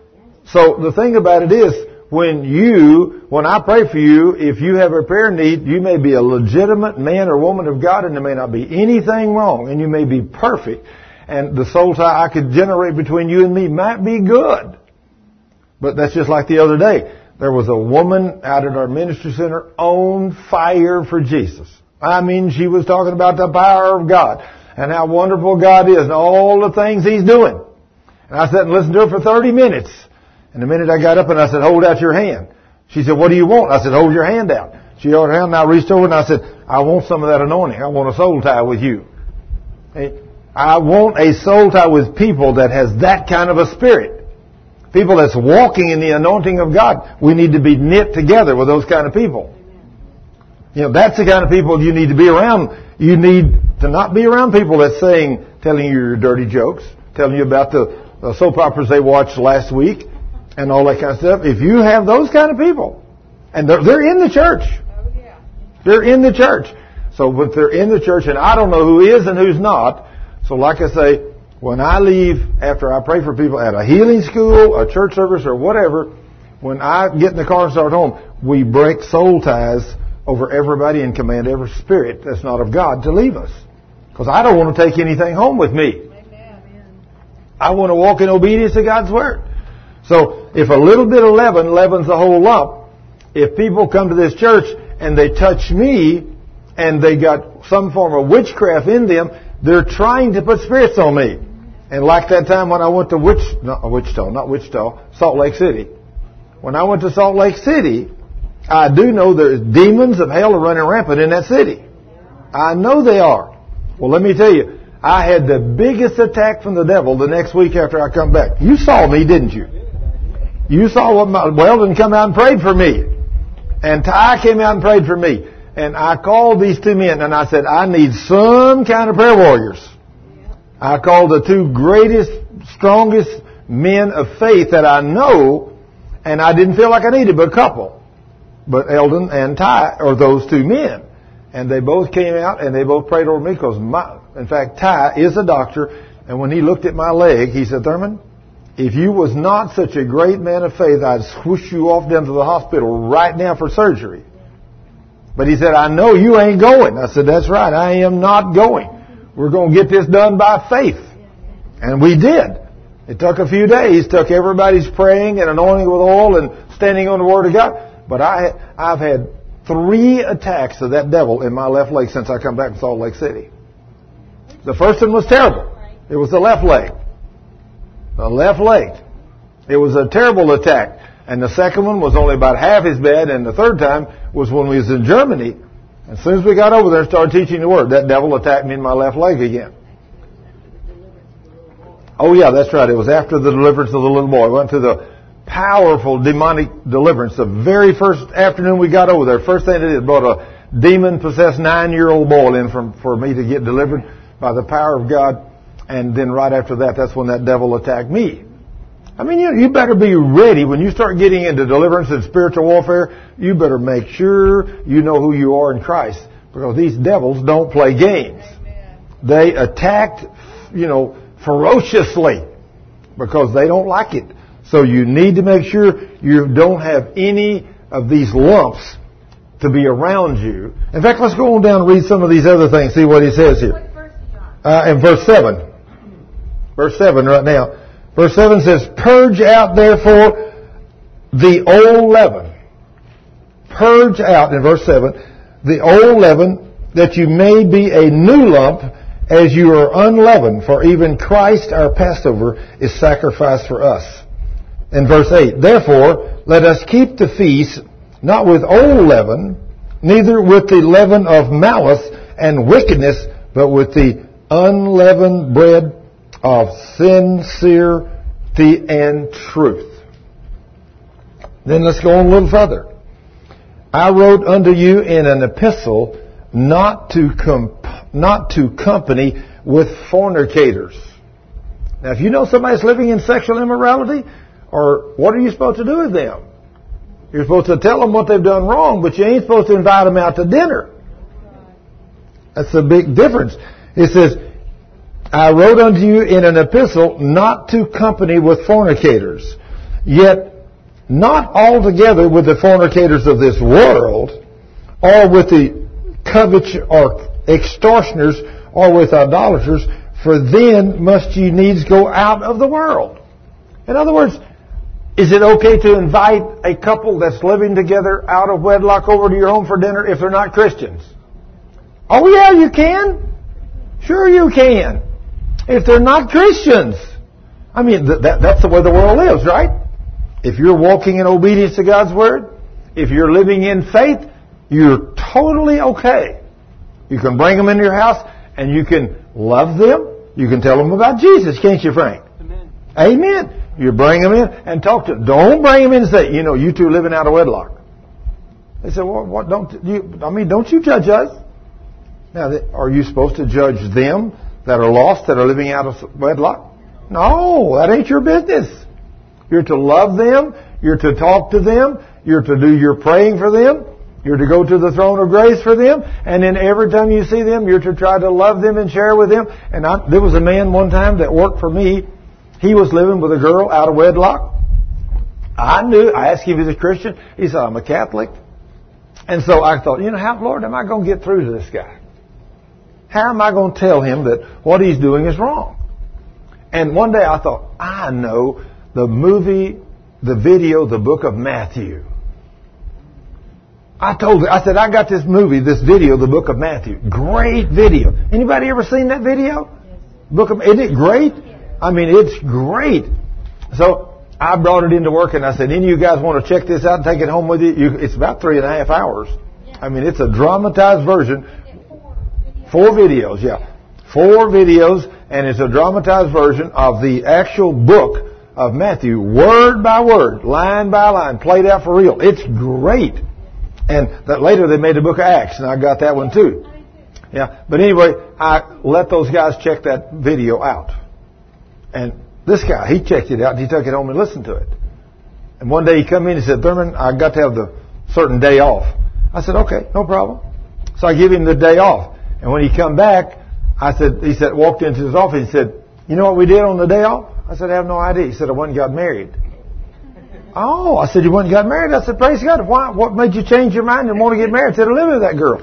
So the thing about it is, when you, when I pray for you, if you have a prayer need, you may be a legitimate man or woman of God and there may not be anything wrong and you may be perfect and the soul tie I could generate between you and me might be good. But that's just like the other day. There was a woman out at our ministry center on fire for Jesus. I mean, she was talking about the power of God and how wonderful God is and all the things He's doing. And I sat and listened to her for 30 minutes. And the minute I got up and I said, hold out your hand. She said, what do you want? I said, hold your hand out. She held her hand and I reached over and I said, I want some of that anointing. I want a soul tie with you. I want a soul tie with people that has that kind of a spirit. People that's walking in the anointing of God. We need to be knit together with those kind of people. You know, that's the kind of people you need to be around. You need to not be around people that's saying, telling you your dirty jokes, telling you about the, soap operas they watched last week, and all that kind of stuff. If you have those kind of people, and they're, they're in the church, they're in the church. So if they're in the church, and I don't know who is and who's not, so like I say, when I leave after I pray for people at a healing school, a church service, or whatever, when I get in the car and start home, we break soul ties over everybody and command every spirit that's not of God to leave us. Because I don't want to take anything home with me. Amen. I want to walk in obedience to God's word. So if a little bit of leaven leavens the whole lump, if people come to this church and they touch me and they got some form of witchcraft in them, they're trying to put spirits on me. And like that time when I went to Witch, not Wichita, not Wichita, Salt Lake City. When I went to Salt Lake City, I do know there's demons of hell are running rampant in that city. I know they are. Well, let me tell you, I had the biggest attack from the devil the next week after I come back. You saw me, didn't you? You saw what my, Weldon come out and prayed for me. And Ty came out and prayed for me. And I called these two men and I said, I need some kind of prayer warriors. I called the two greatest, strongest men of faith that I know, and I didn't feel like I needed but a couple. But Eldon and Ty are those two men. and they both came out and they both prayed over me because my, in fact, Ty is a doctor, and when he looked at my leg, he said, Thurman, if you was not such a great man of faith, I'd swoosh you off down to the hospital right now for surgery. But he said, I know you ain't going. I said, that's right, I am not going. We're going to get this done by faith. And we did. It took a few days, took everybody's praying and anointing with oil and standing on the Word of God. But I, I've had three attacks of that devil in my left leg since I come back from Salt Lake City. The first one was terrible. It was the left leg. The left leg. It was a terrible attack. And the second one was only about half as bad, and the third time was when we was in Germany. As soon as we got over there and started teaching the Word, that devil attacked me in my left leg again. Oh yeah, that's right. It was after the deliverance of the little boy. We went to the powerful demonic deliverance. The very first afternoon we got over there, first thing they did, brought a demon-possessed nine-year-old boy in from, for me to get delivered by the power of God. And then right after that, that's when that devil attacked me. I mean, you, you better be ready when you start getting into deliverance and spiritual warfare. You better make sure you know who you are in Christ because these devils don't play games. They attacked, you know, ferociously because they don't like it. So you need to make sure you don't have any of these lumps to be around you. In fact, let's go on down and read some of these other things, see what he says here. Uh, in verse 7. Verse 7 right now. Verse 7 says, Purge out therefore the old leaven. Purge out, in verse 7, the old leaven that you may be a new lump as you are unleavened, for even Christ our Passover is sacrificed for us. In verse 8, Therefore, let us keep the feast not with old leaven, neither with the leaven of malice and wickedness, but with the unleavened bread of sincerity and truth. Then let's go on a little further. I wrote unto you in an epistle not to comp- not to company with fornicators. Now, if you know somebody's living in sexual immorality, or what are you supposed to do with them? You're supposed to tell them what they've done wrong, but you ain't supposed to invite them out to dinner. That's a big difference. It says, I wrote unto you in an epistle not to company with fornicators, yet not altogether with the fornicators of this world, or with the covetous or extortioners, or with idolaters, for then must ye needs go out of the world. In other words, is it okay to invite a couple that's living together out of wedlock over to your home for dinner if they're not Christians? Oh yeah, you can. Sure you can. If they're not Christians. I mean, th- that, that's the way the world lives, right? If you're walking in obedience to God's Word, if you're living in faith, you're totally okay. You can bring them into your house and you can love them. You can tell them about Jesus, can't you, Frank? Amen. You bring them in and talk to them. Don't bring them in and say, you know, you two living out of wedlock. They say, well, what don't you, I mean, don't you judge us? Now, are you supposed to judge them that are lost, that are living out of wedlock? No, that ain't your business. You're to love them. You're to talk to them. You're to do your praying for them. You're to go to the throne of grace for them. And then every time you see them, you're to try to love them and share with them. And I, there was a man one time that worked for me. He was living with a girl out of wedlock. I knew, I asked him if he was a Christian. He said, I'm a Catholic. And so I thought, you know, how, Lord, am I going to get through to this guy? How am I going to tell him that what he's doing is wrong? And one day I thought, I know the movie, the video, the book of Matthew. I told her, I said, I got this movie, this video, the book of Matthew. Great video. Anybody ever seen that video? Book of, isn't it great? I mean, it's great. So I brought it into work and I said, any of you guys want to check this out and take it home with you? you it's about three and a half hours. I mean, it's a dramatized version. Four videos, yeah. Four videos, and it's a dramatized version of the actual book of Matthew, word by word, line by line, played out for real. It's great. And that later they made the book of Acts, and I got that one too. Yeah. But anyway, I let those guys check that video out. And this guy, he checked it out and he took it home and listened to it. And one day he come in and said, Thurman, I got to have the certain day off. I said, okay, no problem. So I give him the day off. And when he come back, I said, he said, walked into his office. He said, you know what we did on the day off? I said, I have no idea. He said, I went and got married. Oh, I said, you went and got married? I said, praise God. Why, what made you change your mind and want to get married instead of living with that girl?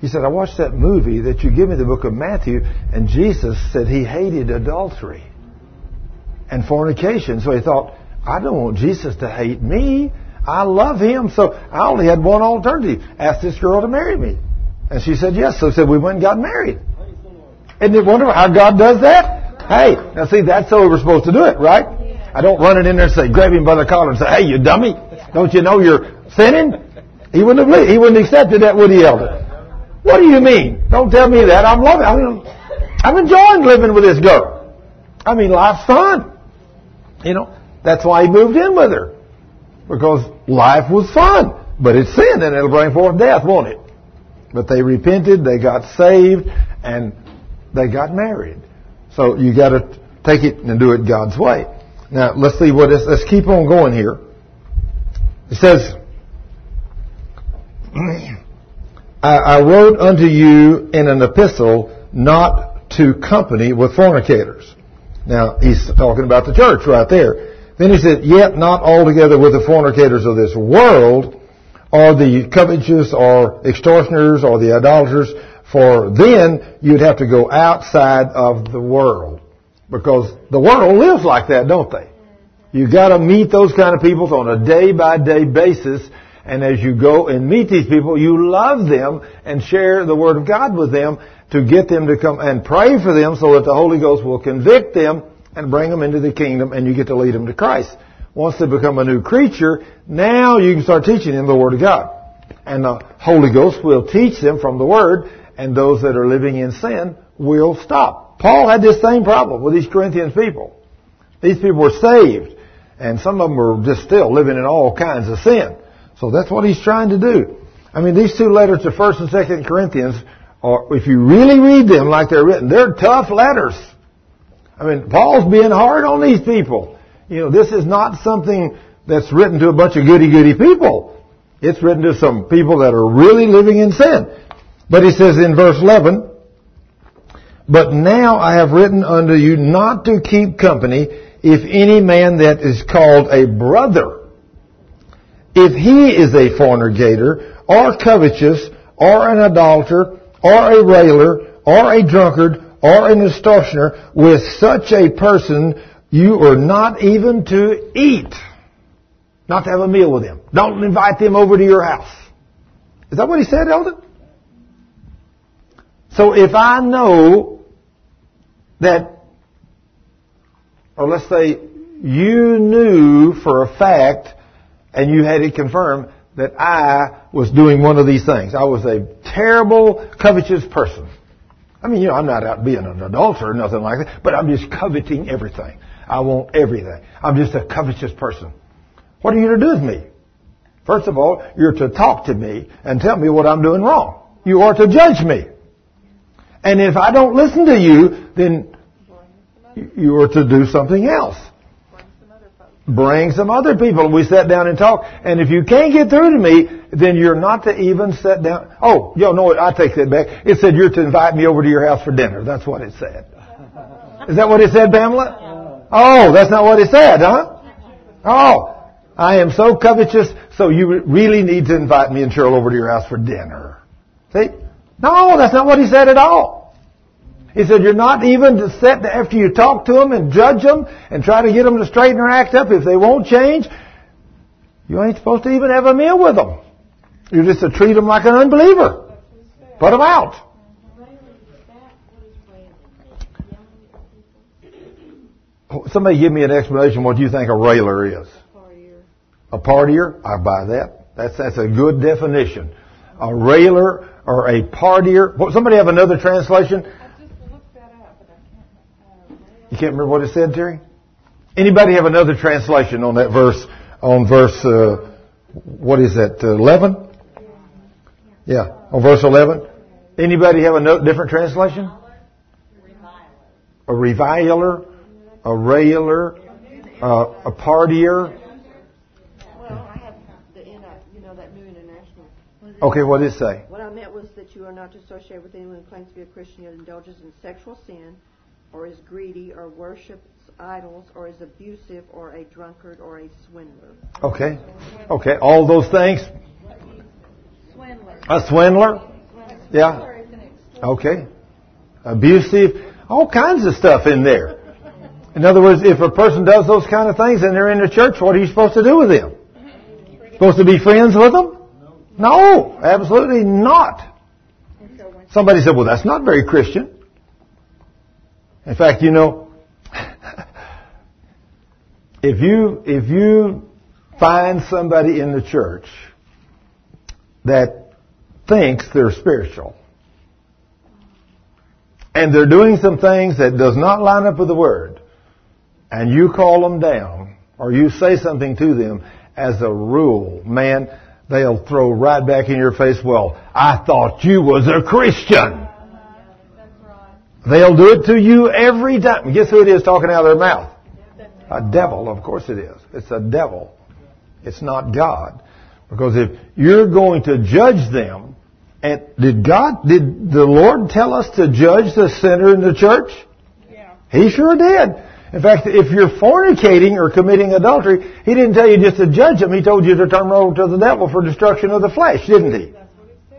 He said, I watched that movie that you give me the book of Matthew, and Jesus said he hated adultery and fornication. So he thought, I don't want Jesus to hate me. I love him. So I only had one alternative. Ask this girl to marry me. And she said yes. So said we went and got married. Isn't it wonderful how God does that? Hey, now see, that's how we're supposed to do it, right? I don't run it in there and say, grab him by the collar and say, hey, you dummy. Don't you know you're sinning? He wouldn't have. He wouldn't have accepted that, would he, Elder? What do you mean? Don't tell me that. I'm loving. I'm, I'm enjoying living with this girl. I mean, life's fun. You know, that's why he moved in with her. Because life was fun. But it's sin and it'll bring forth death, won't it? But they repented, they got saved, and they got married. So you gotta take it and do it God's way. Now, let's see what is, let's keep on going here. It says, I, I wrote unto you in an epistle not to company with fornicators. Now, he's talking about the church right there. Then he said, yet not altogether with the fornicators of this world, or the covetous, or extortioners, or the idolaters, for then you'd have to go outside of the world. Because the world lives like that, don't they? You've gotta meet those kind of people on a day by day basis, and as you go and meet these people, you love them and share the Word of God with them to get them to come and pray for them so that the Holy Ghost will convict them and bring them into the kingdom and you get to lead them to Christ. Once they become a new creature, now you can start teaching them the Word of God. And the Holy Ghost will teach them from the Word and those that are living in sin will stop. Paul had this same problem with these Corinthians people. These people were saved and some of them were just still living in all kinds of sin. So that's what he's trying to do. I mean, these two letters to 1st and 2nd Corinthians, are, if you really read them like they're written, they're tough letters. I mean, Paul's being hard on these people. You know, this is not something that's written to a bunch of goody-goody people. It's written to some people that are really living in sin. But he says in verse 11, But now I have written unto you not to keep company if any man that is called a brother if he is a fornicator, or covetous, or an adulterer, or a railer, or a drunkard, or an extortioner, with such a person you are not even to eat. Not to have a meal with him. Don't invite them over to your house. Is that what he said, Elder? So if I know that, or let's say you knew for a fact and you had it confirmed that I was doing one of these things. I was a terrible, covetous person. I mean, you know, I'm not out being an adulterer or nothing like that, but I'm just coveting everything. I want everything. I'm just a covetous person. What are you to do with me? First of all, you're to talk to me and tell me what I'm doing wrong. You are to judge me. And if I don't listen to you, then you are to do something else bring some other people. We sat down and talked. And if you can't get through to me, then you're not to even sit down. Oh, yo, no, I take that back. It said you're to invite me over to your house for dinner. That's what it said. Is that what it said, Pamela? Oh, that's not what it said, huh? Oh, I am so covetous, so you really need to invite me and Cheryl over to your house for dinner. See? No, that's not what he said at all. He said, you're not even to set after you talk to them and judge them and try to get them to straighten their act up. If they won't change, you ain't supposed to even have a meal with them. You're just to treat them like an unbeliever. Put them out. Somebody give me an explanation what you think a railer is. A partier? I buy that. That's, that's a good definition. A railer or a partier. Somebody have another translation? You can't remember what it said, Terry? Anybody have another translation on that verse, on verse, uh, what is that, uh, 11? Yeah, on verse 11. Anybody have a no, different translation? A reviler, a railer, uh, a partier. Well, I have the, you know, that new international. What Okay, what did it say? What I meant was that you are not to associate with anyone who claims to be a Christian yet indulges in sexual sin, or is greedy, or worships idols, or is abusive, or a drunkard, or a swindler. Okay. Okay, all those things. Swindler. A swindler? Yeah. Okay. Abusive. All kinds of stuff in there. In other words, if a person does those kind of things and they're in the church, what are you supposed to do with them? Supposed to be friends with them? No, absolutely not. Somebody said, well, that's not very Christian. In fact, you know, if you, if you find somebody in the church that thinks they're spiritual, and they're doing some things that does not line up with the Word, and you call them down, or you say something to them, as a rule, man, they'll throw right back in your face, well, I thought you was a Christian. They'll do it to you every time. Guess who it is talking out of their mouth? A devil, of course it is. It's a devil. It's not God. Because if you're going to judge them, and did God, did the Lord tell us to judge the sinner in the church? Yeah. He sure did. In fact, if you're fornicating or committing adultery, He didn't tell you just to judge them. He told you to turn over to the devil for destruction of the flesh, didn't He? That's what it said.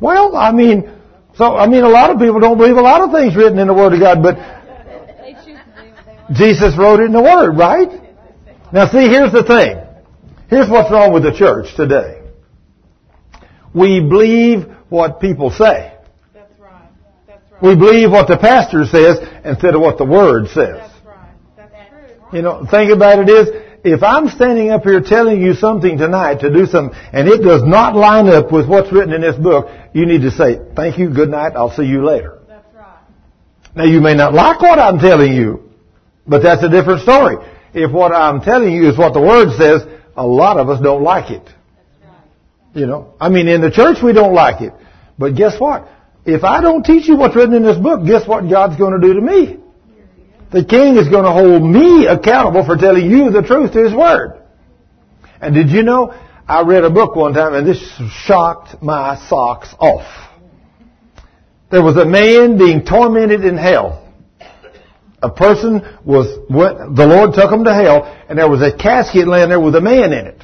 Well, I mean, so, I mean, a lot of people don't believe a lot of things written in the Word of God, but They choose to do what they want. Jesus wrote it in the Word, right? Now see, here's the thing. Here's what's wrong with the church today. We believe what people say. That's right. That's right. We believe what the pastor says instead of what the Word says. That's right. That's true. You know, think about it is, if I'm standing up here telling you something tonight to do something, and it does not line up with what's written in this book, you need to say, thank you, good night, I'll see you later. That's right. Now you may not like what I'm telling you, but that's a different story. If what I'm telling you is what the Word says, a lot of us don't like it. You know, I mean, in the church we don't like it. But guess what? If I don't teach you what's written in this book, guess what God's going to do to me? The king is going to hold me accountable for telling you the truth to his word. And did you know, I read a book one time and this shocked my socks off. There was a man being tormented in hell. A person was, went, the Lord took him to hell and there was a casket laying there with a man in it.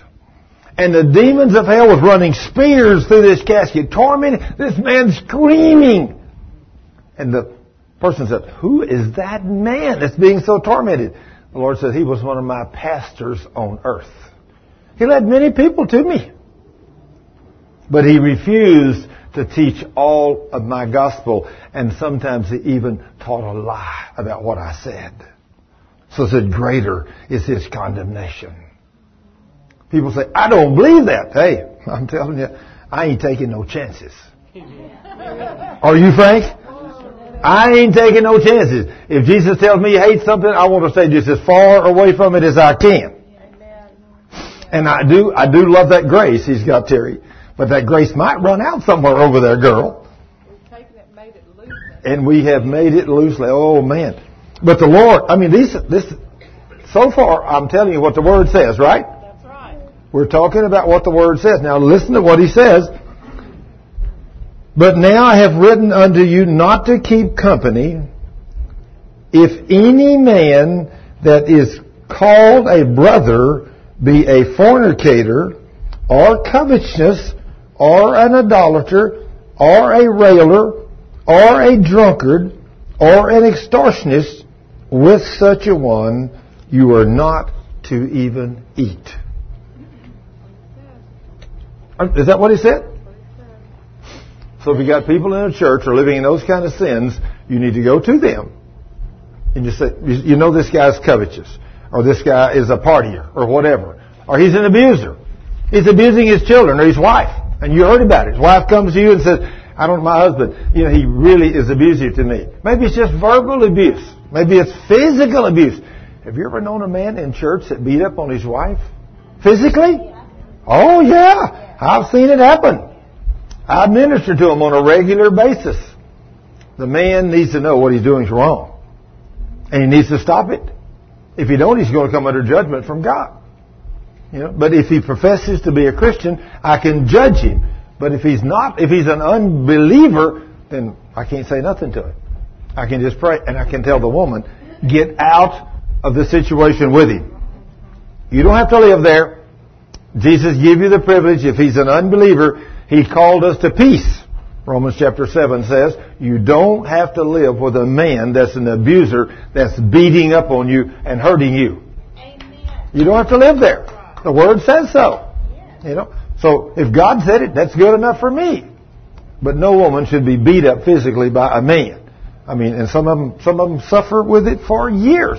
And the demons of hell was running spears through this casket, tormenting this man screaming. And the person said, Who is that man that's being so tormented? The Lord said, He was one of my pastors on earth. He led many people to me. But he refused to teach all of my gospel, and sometimes he even taught a lie about what I said. So said, Greater is his condemnation. People say, I don't believe that. Hey, I'm telling you, I ain't taking no chances. Are you, Frank? I ain't taking no chances. If Jesus tells me he hates something, I want to stay just as far away from it as I can. Amen. And I do, I do love that grace he's got, Terry. But that grace might run out somewhere over there, girl. We've taken it, made it loose. And we have made it loosely. Oh man. But the Lord, I mean, these, this, so far, I'm telling you what the Word says, right? That's right. We're talking about what the Word says. Now listen to what He says. But now I have written unto you not to keep company if any man that is called a brother be a fornicator or covetous or an idolater or a railer or a drunkard or an extortionist with such a one you are not to even eat. Is that what he said? So if you got people in a church or living in those kind of sins, you need to go to them. And you say, you know this guy's covetous, or this guy is a partier, or whatever, or he's an abuser. He's abusing his children or his wife, and you heard about it. His wife comes to you and says, I don't, my husband, you know, he really is abusive to me. Maybe it's just verbal abuse. Maybe it's physical abuse. Have you ever known a man in church that beat up on his wife? Physically? Oh yeah, I've seen it happen. I minister to him on a regular basis. The man needs to know what he's doing is wrong. And he needs to stop it. If he don't, he's going to come under judgment from God. You know, but if he professes to be a Christian, I can judge him. But if he's not, if he's an unbeliever, then I can't say nothing to him. I can just pray and I can tell the woman, get out of the situation with him. You don't have to live there. Jesus give you the privilege. If he's an unbeliever, he called us to peace. Romans chapter 7 says, you don't have to live with a man that's an abuser that's beating up on you and hurting you. Amen. You don't have to live there. The Word says so. You know? So if God said it, that's good enough for me. But no woman should be beat up physically by a man. I mean, and some of them, some of them suffer with it for years.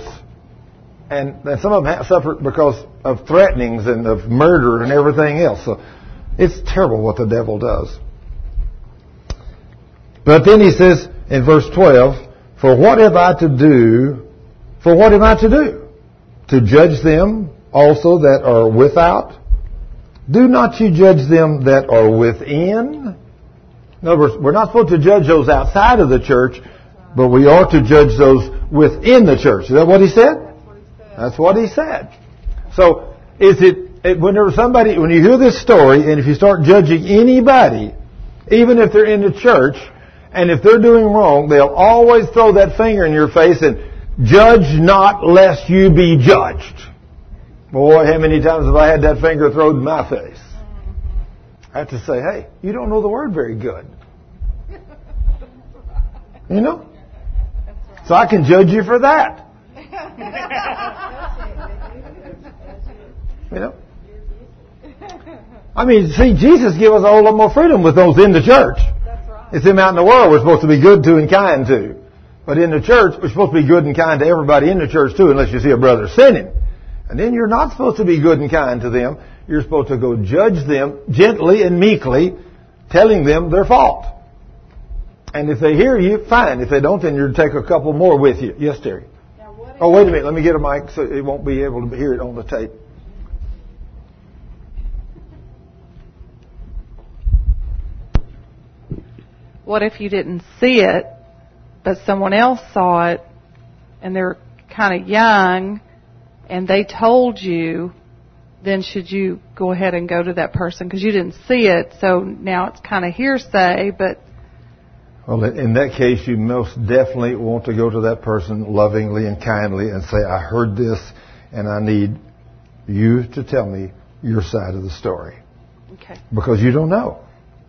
And, and some of them have suffered because of threatenings and of murder and everything else. So it's terrible what the devil does. But then he says in verse 12, For what have I to do? For what am I to do? To judge them also that are without? Do not you judge them that are within? In other words, we're not supposed to judge those outside of the church, but we are to judge those within the church. Is that what he said? That's what he said. So, is it whenever somebody, when you hear this story, and if you start judging anybody, even if they're in the church, and if they're doing wrong, they'll always throw that finger in your face and judge not lest you be judged. Boy, how many times have I had that finger thrown in my face? I have to say, hey, you don't know the word very good. You know? So I can judge you for that. You know? I mean, see, Jesus gave us a whole lot more freedom with those in the church. It's them out in the world we're supposed to be good to and kind to. But in the church, we're supposed to be good and kind to everybody in the church too, unless you see a brother sinning. And then you're not supposed to be good and kind to them. You're supposed to go judge them gently and meekly, telling them their fault. And if they hear you, fine. If they don't, then you'll take a couple more with you. Yes, Terry. Oh, wait a minute. Let me get a mic so it won't be able to hear it on the tape. What if you didn't see it, but someone else saw it, and they're kind of young, and they told you? Then should you go ahead and go to that person because you didn't see it? So now it's kind of hearsay, but Well, in that case, you most definitely want to go to that person lovingly and kindly and say, I heard this and I need you to tell me your side of the story. okay. Because you don't know.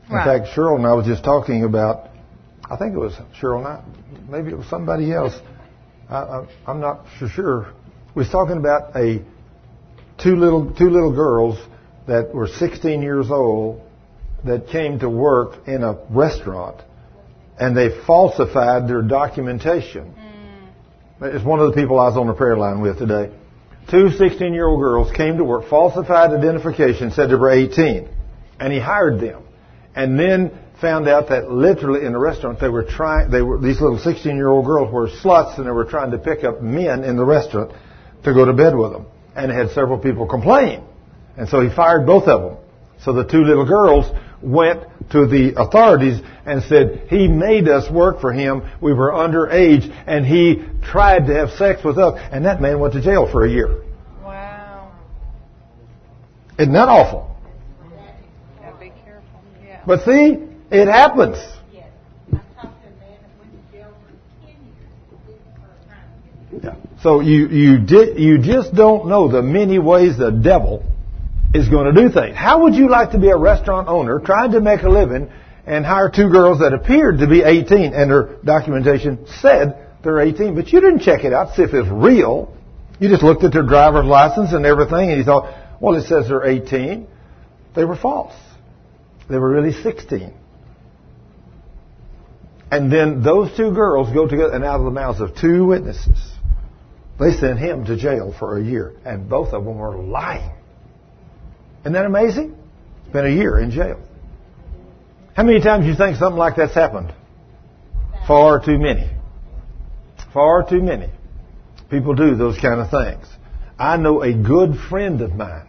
In Right. fact, Cheryl and I was just talking about, I think it was Cheryl and I, maybe it was somebody else. I, I, I'm not sure. We was talking about a two little two little girls that were 16 years old that came to work in a restaurant and they falsified their documentation. Mm. It's one of the people I was on the prayer line with today. Two 16 year old girls came to work, falsified identification, said they were 18, and he hired them. And then found out that literally in the restaurant they were trying, they were, these little 16 year old girls were sluts and they were trying to pick up men in the restaurant to go to bed with them. And had several people complain. And so he fired both of them. So the two little girls went to the authorities and said, he made us work for him. We were underage and he tried to have sex with us. And that man went to jail for a year. Wow. Isn't that awful? Gotta be careful. Yeah. But see, it happens. Yes. I talked to a man that went to jail for 10 years for a crime. Yeah. So you you di- you just don't know the many ways the devil is going to do things. How would you like to be a restaurant owner trying to make a living and hire two girls that appeared to be 18 and their documentation said they're 18, but you didn't check it out, see if it's real. You just looked at their driver's license and everything and you thought, well, it says they're 18. They were false. They were really 16. And then those two girls go together and out of the mouths of two witnesses, they sent him to jail for a year. And both of them were lying. Isn't that amazing? Been a year in jail. How many times do you think something like that's happened? Far too many. Far too many. People do those kind of things. I know a good friend of mine.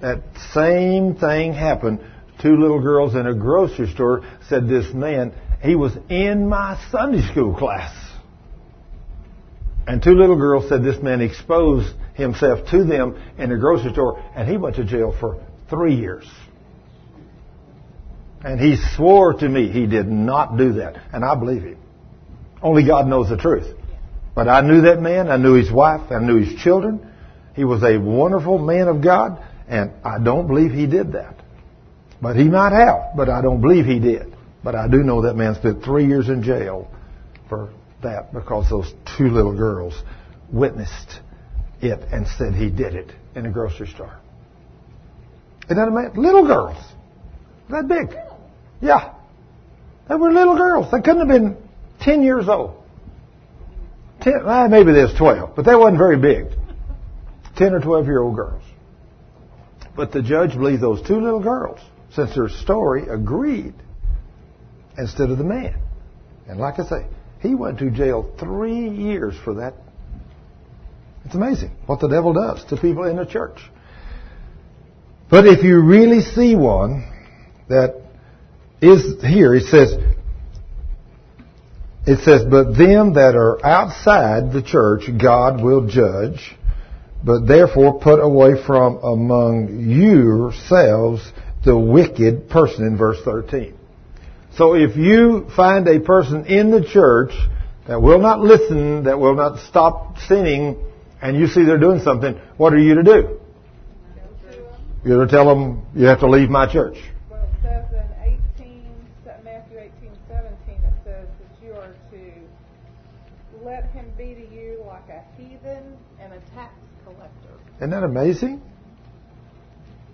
That same thing happened. Two little girls in a grocery store said this man, he was in my Sunday school class. And two little girls said this man exposed himself to them in a grocery store, and he went to jail for three years. And he swore to me he did not do that. And I believe him. Only God knows the truth. But I knew that man. I knew his wife. I knew his children. He was a wonderful man of God. And I don't believe he did that. But he might have. But I don't believe he did. But I do know that man spent three years in jail for that because those two little girls witnessed it and said he did it in a grocery store. Isn't that amazing? Little girls. That big. Yeah. They were little girls. They couldn't have been 10 years old. 10, well, maybe they was 12, but they wasn't very big. 10 or 12 year old girls. But the judge believed those two little girls, since her story agreed, instead of the man. And like I say, he went to jail three years for that. It's amazing what the devil does to people in the church. But if you really see one that is here, it says, it says, but them that are outside the church, God will judge. But therefore put away from among yourselves the wicked person in verse 13. So if you find a person in the church that will not listen, that will not stop sinning, and you see they're doing something, what are you to do? You're to tell them you have to leave my church. Well, it says in 18, Matthew 18, 17, it says that you are to let him be to you like a heathen and a tax collector. Isn't that amazing?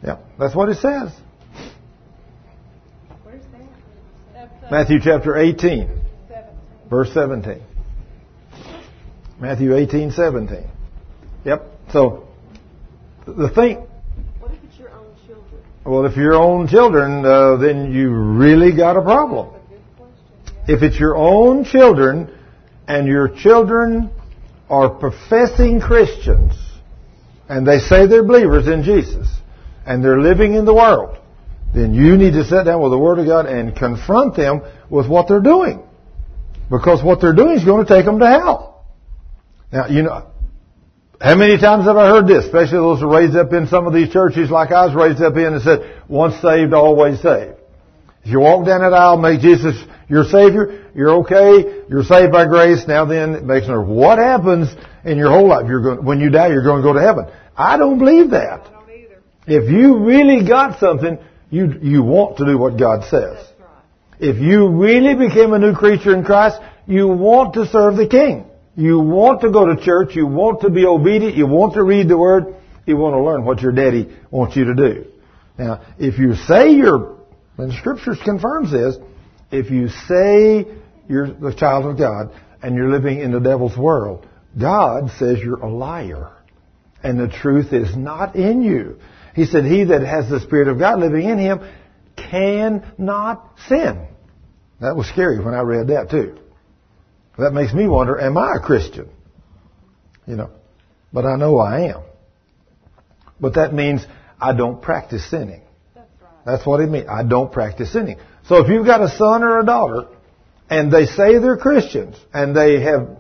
Yeah, that's what it says. Where's that? That's, uh, Matthew chapter 18, 17. verse 17. Matthew 18, 17. Yep. So, the thing, What if it's your own children? well, if your own children, uh, then you really got a problem. If it's your own children, and your children are professing Christians, and they say they're believers in Jesus, and they're living in the world, then you need to sit down with the Word of God and confront them with what they're doing. Because what they're doing is going to take them to hell. Now, you know, how many times have I heard this, especially those who raised up in some of these churches like I was raised up in and said, once saved, always saved. If you walk down that aisle, make Jesus your Savior, you're okay, you're saved by grace, now then it makes no what happens in your whole life. You're going, when you die, you're going to go to heaven. I don't believe that. I don't either. If you really got something, you, you want to do what God says. If you really became a new creature in Christ, you want to serve the King. You want to go to church. You want to be obedient. You want to read the Word. You want to learn what your daddy wants you to do. Now, if you say you're, and the Scriptures confirms this, if you say you're the child of God and you're living in the devil's world, God says you're a liar. And the truth is not in you. He said, he that has the Spirit of God living in him cannot sin. That was scary when I read that too. That makes me wonder, am I a Christian? You know, but I know I am. But that means I don't practice sinning. That's right. That's what it means. I don't practice sinning. So if you've got a son or a daughter, and they say they're Christians, and they have,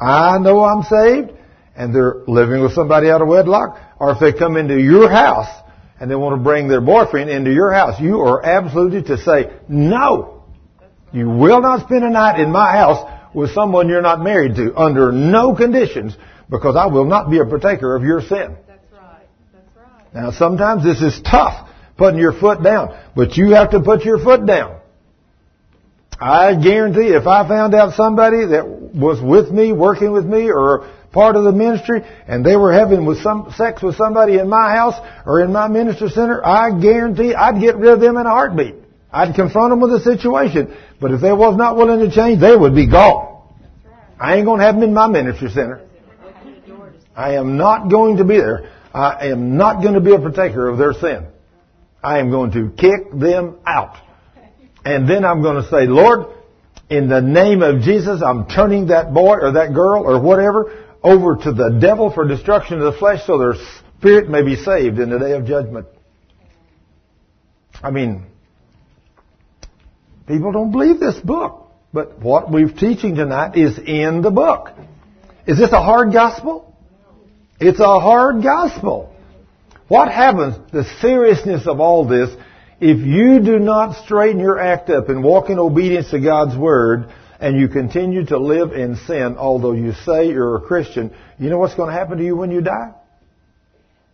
I know I'm saved, and they're living with somebody out of wedlock, or if they come into your house and they want to bring their boyfriend into your house, you are absolutely to say, no, you will not spend a night in my house with someone you're not married to under no conditions because I will not be a partaker of your sin. That's right. That's right. Now sometimes this is tough, putting your foot down, but you have to put your foot down. I guarantee if I found out somebody that was with me, working with me, or part of the ministry, and they were having with some sex with somebody in my house or in my ministry center, I guarantee I'd get rid of them in a heartbeat. I'd confront them with the situation. But if they was not willing to change, they would be gone. I ain't going to have them in my ministry center. I am not going to be there. I am not going to be a protector of their sin. I am going to kick them out. And then I'm going to say, Lord, in the name of Jesus, I'm turning that boy or that girl or whatever over to the devil for destruction of the flesh so their spirit may be saved in the day of judgment. I mean, people don't believe this book. But what we're teaching tonight is in the book. Is this a hard gospel? It's a hard gospel. What happens, the seriousness of all this, if you do not straighten your act up and walk in obedience to God's Word, and you continue to live in sin, although you say you're a Christian, you know what's going to happen to you when you die?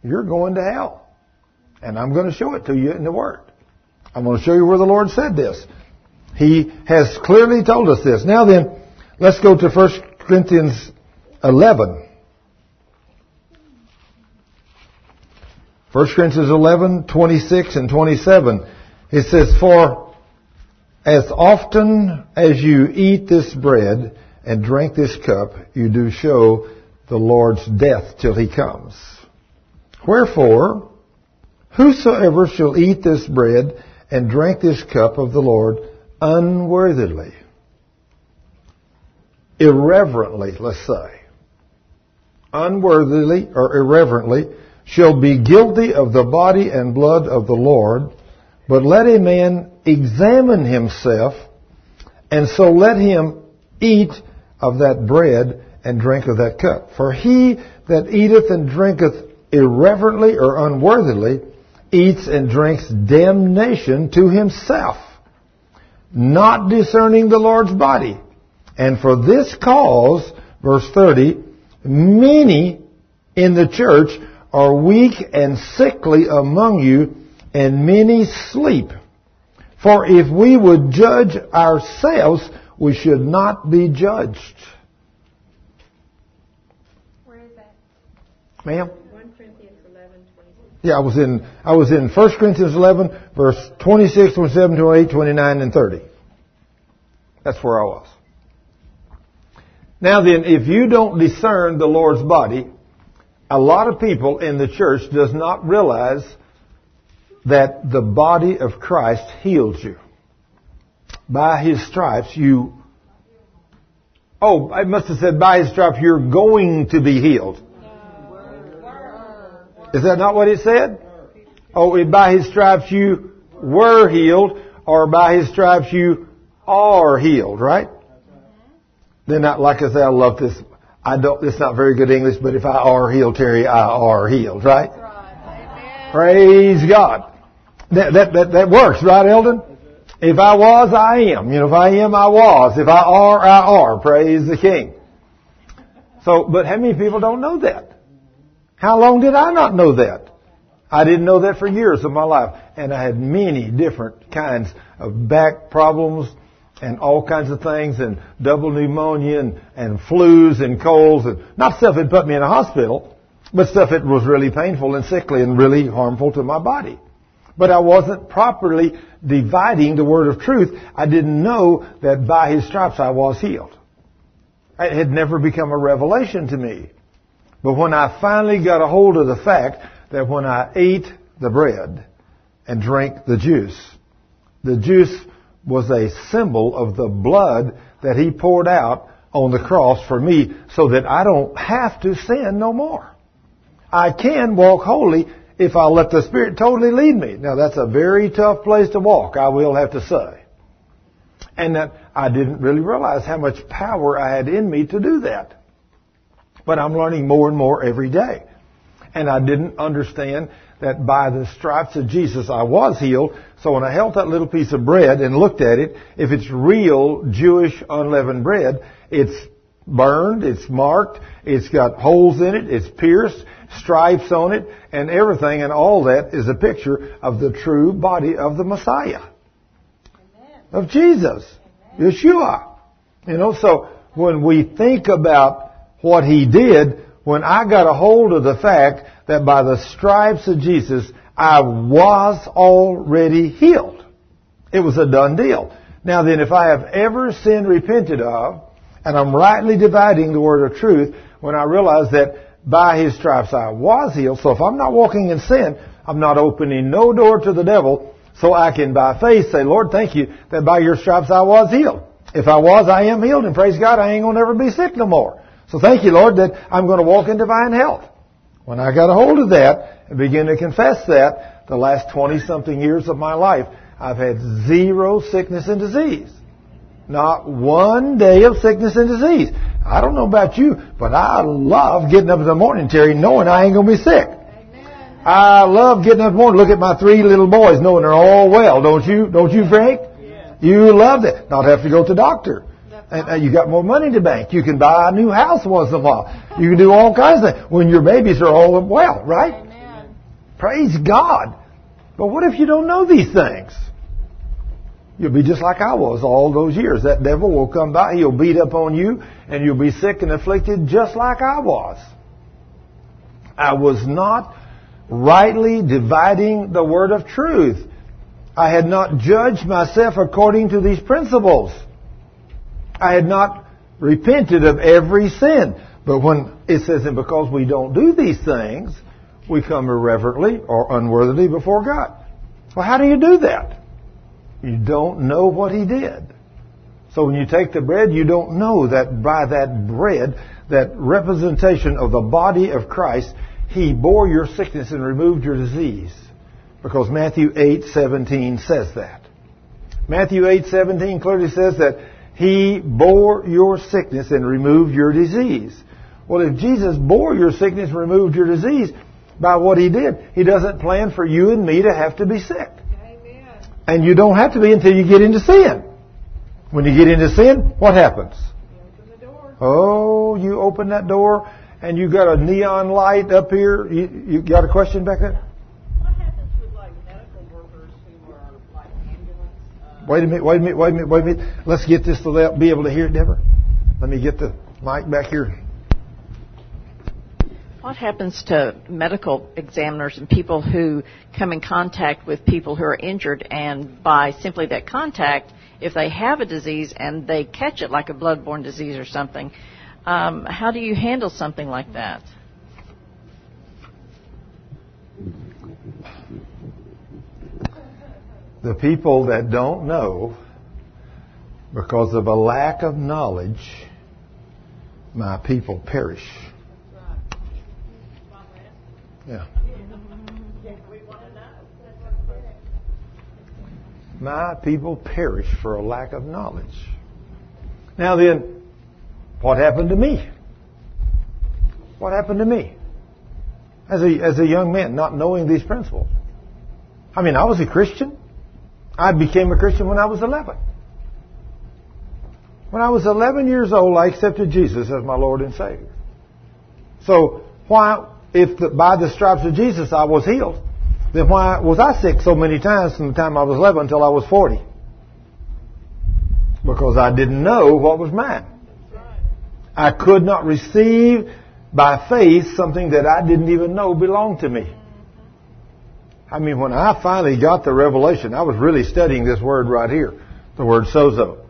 You're going to hell. And I'm going to show it to you in the Word. I'm going to show you where the Lord said this. He has clearly told us this. Now then, let's go to 1 Corinthians 11. 1 Corinthians 11, 26 and 27. It says, For as often as you eat this bread and drink this cup, you do show the Lord's death till he comes. Wherefore, whosoever shall eat this bread and drink this cup of the Lord unworthily, irreverently, let's say, unworthily or irreverently, shall be guilty of the body and blood of the Lord, but let a man examine himself, and so let him eat of that bread and drink of that cup. For he that eateth and drinketh irreverently or unworthily eats and drinks damnation to himself, not discerning the Lord's body. And for this cause, verse 30, many in the church are weak and sickly among you, and many sleep. For if we would judge ourselves, we should not be judged. Where is that? Ma'am? 1 Corinthians 11, 26. Yeah, I was in, I was in 1 Corinthians 11, verse 26, 27, 28, 29, and 30. That's where I was. Now then, if you don't discern the Lord's body, a lot of people in the church does not realize that the body of Christ heals you. By His stripes you, oh, I must have said by His stripes you're going to be healed. Is that not what it said? Oh, by His stripes you were healed, or by His stripes you are healed, right? Then, not like I say, I love this. I don't. It's not very good English, but if I are healed, Terry, I are healed, right? Praise God. That, that that that works, right, Eldon? If I was, I am. You know, if I am, I was. If I are, I are. Praise the King. So, but how many people don't know that? How long did I not know that? I didn't know that for years of my life. And I had many different kinds of back problems and all kinds of things and double pneumonia and, and flus and colds and not stuff that put me in a hospital, but stuff that was really painful and sickly and really harmful to my body. But I wasn't properly dividing the word of truth. I didn't know that by his stripes I was healed. It had never become a revelation to me. But when I finally got a hold of the fact that when I ate the bread and drank the juice, the juice was a symbol of the blood that he poured out on the cross for me so that I don't have to sin no more. I can walk holy if I let the Spirit totally lead me. Now that's a very tough place to walk, I will have to say. And that I didn't really realize how much power I had in me to do that. But I'm learning more and more every day. And I didn't understand that by the stripes of Jesus I was healed. So when I held that little piece of bread and looked at it, if it's real Jewish unleavened bread, it's burned, it's marked, it's got holes in it, it's pierced, stripes on it, and everything, and all that is a picture of the true body of the Messiah. Amen. Of Jesus. Amen. Yeshua. You know, so when we think about what He did, when I got a hold of the fact that by the stripes of Jesus, I was already healed. It was a done deal. Now then, if I have ever sinned repented of, and I'm rightly dividing the word of truth, when I realized that by His stripes I was healed, so if I'm not walking in sin, I'm not opening no door to the devil, so I can by faith say, Lord, thank you that by your stripes I was healed. If I was, I am healed, and praise God, I ain't gonna never be sick no more. So thank you, Lord, that I'm to walk in divine health. When I got a hold of that and began to confess that, the last 20 something years of my life, I've had zero sickness and disease. Not one day of sickness and disease. I don't know about you, but I love getting up in the morning, Terry, knowing I ain't going to be sick. I love getting up in the morning, look at my three little boys, knowing they're all well. Don't you? Don't you, Frank? You love that. Not have to go to the doctor. And uh, you got more money to bank. You can buy a new house once in a while. You can do all kinds of things when your babies are all well, right? Amen. Praise God. But what if you don't know these things? You'll be just like I was all those years. That devil will come by, he'll beat up on you, and you'll be sick and afflicted just like I was. I was not rightly dividing the word of truth. I had not judged myself according to these principles. I had not repented of every sin. But when it says, and because we don't do these things, we come irreverently or unworthily before God. Well, how do you do that? You don't know what He did. So when you take the bread, you don't know that by that bread, that representation of the body of Christ, He bore your sickness and removed your disease. Because Matthew 8:17 says that. Matthew 8:17 clearly says that he bore your sickness and removed your disease. Well, if Jesus bore your sickness and removed your disease by what he did, he doesn't plan for you and me to have to be sick. And you don't have to be until you get into sin. When you get into sin, what happens? Open the door. Oh, you open that door and you got a neon light up here. You, you got a question back there? What happens with like medical workers who are like ambulance? Uh, Wait a minute, wait a minute, wait a minute, wait a minute. Let's get this to be able to hear it, Deborah. Let me get the mic back here. What happens to medical examiners and people who come in contact with people who are injured and by simply that contact, if they have a disease and they catch it like a bloodborne disease or something, um, how do you handle something like that? The people that don't know, because of a lack of knowledge, my people perish. Yeah. My people perish for a lack of knowledge. Now then, what happened to me? What happened to me? As a, as a young man, not knowing these principles. I mean, I was a Christian. I became a Christian when I was 11. When I was 11 years old, I accepted Jesus as my Lord and Savior. So, why, if the, by the stripes of Jesus I was healed, then why was I sick so many times from the time I was 11 until I was 40? Because I didn't know what was mine. I could not receive by faith something that I didn't even know belonged to me. I mean, when I finally got the revelation, I was really studying this word right here, the word sozo.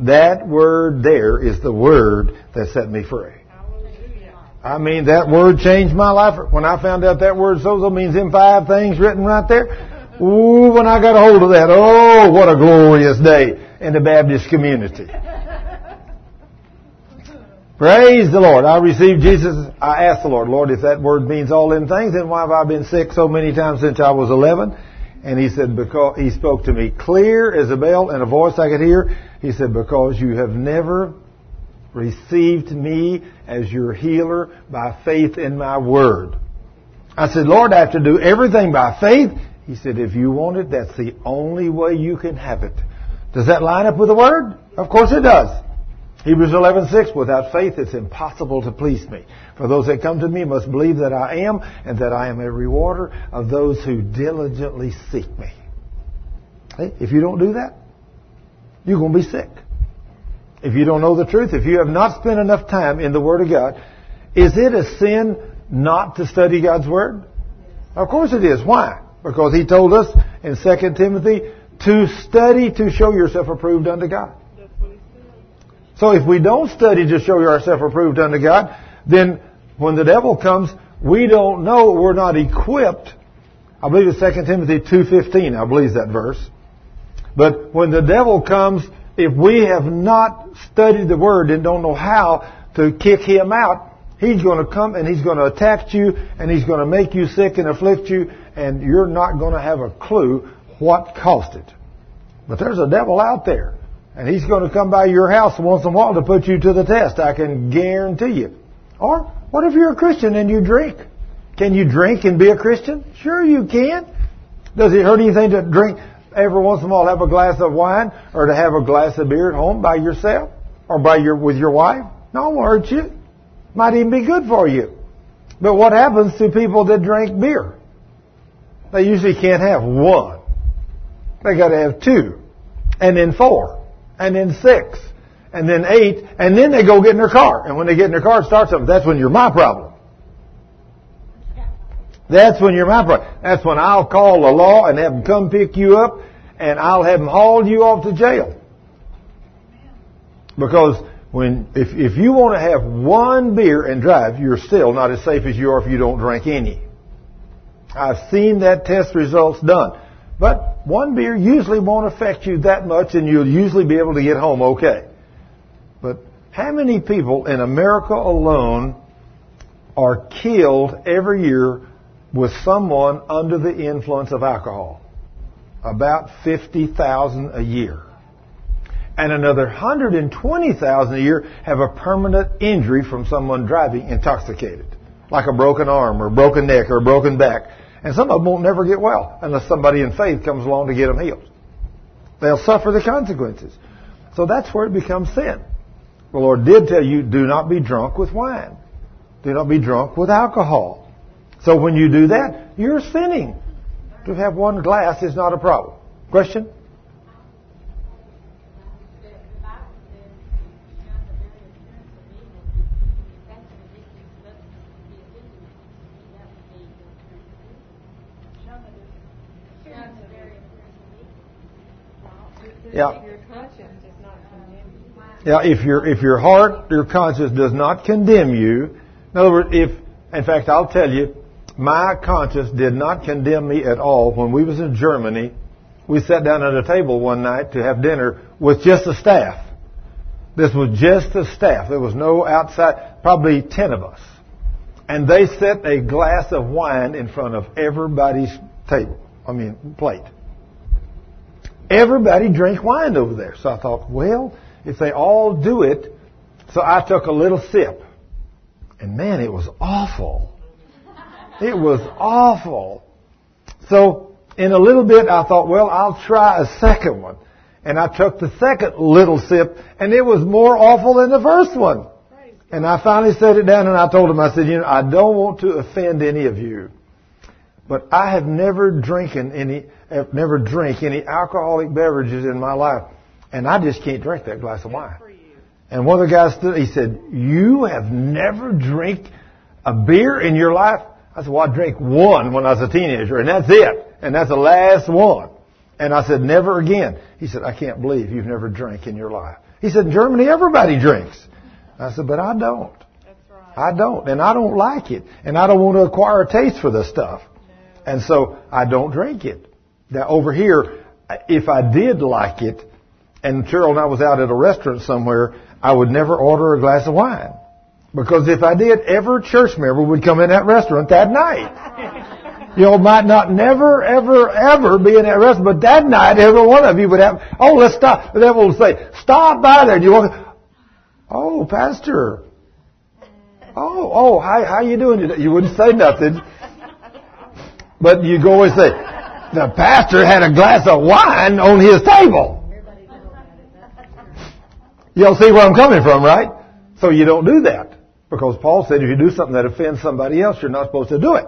That word there is the word that set me free. I mean, that word changed my life. When I found out that word sozo means in five things written right there, ooh, when I got a hold of that, oh, what a glorious day in the Baptist community. Praise the Lord. I received Jesus. I asked the Lord, Lord, if that word means all them things, then why have I been sick so many times since I was 11? And he said, because he spoke to me clear as a bell and a voice I could hear. He said, because you have never received me as your healer by faith in my word. I said, Lord, I have to do everything by faith. He said, if you want it, that's the only way you can have it. Does that line up with the word? Of course it does. Hebrews 11:6 Without faith it's impossible to please me. For those that come to me must believe that I am and that I am a rewarder of those who diligently seek me. If you don't do that, you're going to be sick. If you don't know the truth, if you have not spent enough time in the Word of God, is it a sin not to study God's Word? Of course it is. Why? Because He told us in 2 Timothy to study to show yourself approved unto God. So if we don't study to show ourselves approved unto God, then when the devil comes, we don't know, we're not equipped. I believe it's 2 Timothy 2.15, I believe that verse. But when the devil comes, if we have not studied the Word and don't know how to kick him out, he's going to come and he's going to attack you and he's going to make you sick and afflict you and you're not going to have a clue what caused it. But there's a devil out there And he's going to come by your house once in a while to put you to the test. I can guarantee you. Or, what if you're a Christian and you drink? Can you drink and be a Christian? Sure you can. Does it hurt anything to drink every once in a while have a glass of wine or to have a glass of beer at home by yourself or by your with your wife? No, it won't hurt you. Might even be good for you. But what happens to people that drink beer? They usually can't have one. They got to have two, and then four, and then six, and then eight, and then they go get in their car. And when they get in their car and start something, that's when you're my problem. That's when you're my problem. That's when I'll call the law and have them come pick you up, and I'll have them haul you off to jail. Because when if if you want to have one beer and drive, you're still not as safe as you are if you don't drink any. I've seen that test results done. But one beer usually won't affect you that much and you'll usually be able to get home okay. But how many people in America alone are killed every year with someone under the influence of alcohol? About 50,000 a year. And another 120,000 a year have a permanent injury from someone driving intoxicated. Like a broken arm or broken neck or a broken back. And some of them won't never get well unless somebody in faith comes along to get them healed. They'll suffer the consequences. So that's where it becomes sin. The Lord did tell you, do not be drunk with wine. Do not be drunk with alcohol. So when you do that, you're sinning. To have one glass is not a problem. Question? Yeah. Yeah, if your if your heart, your conscience does not condemn you, in other words, if in fact I'll tell you, my conscience did not condemn me at all when we was in Germany. We sat down at a table one night to have dinner with just the staff. This was just the staff. There was no outside, probably ten of us. And they set a glass of wine in front of everybody's table. I mean, plate. Everybody drank wine over there. So I thought, well, if they all do it, so I took a little sip. And man, it was awful. It was awful. So in a little bit I thought, well, I'll try a second one. And I took the second little sip and it was more awful than the first one. And I finally set it down and I told him, I said, you know, I don't want to offend any of you. But I have never drinking any, have never drank any alcoholic beverages in my life. And I just can't drink that glass of wine. And one of the guys stood, he said, you have never drank a beer in your life? I said, well, I drank one when I was a teenager, and that's it. And that's the last one. And I said, never again. He said, I can't believe you've never drank in your life. He said, in Germany, everybody drinks. I said, but I don't. I don't. And I don't like it. And I don't want to acquire a taste for this stuff. And so I don't drink it. Now over here, if I did like it, and Cheryl and I was out at a restaurant somewhere, I would never order a glass of wine. Because if I did, every church member would come in that restaurant that night. You know, might not never, ever, ever be in that restaurant, but that night every one of you would have, oh, let's stop. The devil would say, stop by there. And you walk, oh, pastor. Oh, oh, how, how you doing today? You wouldn't say nothing. But you go and say, the pastor had a glass of wine on his table. You'll see where I'm coming from, right? So you don't do that. Because Paul said if you do something that offends somebody else, you're not supposed to do it.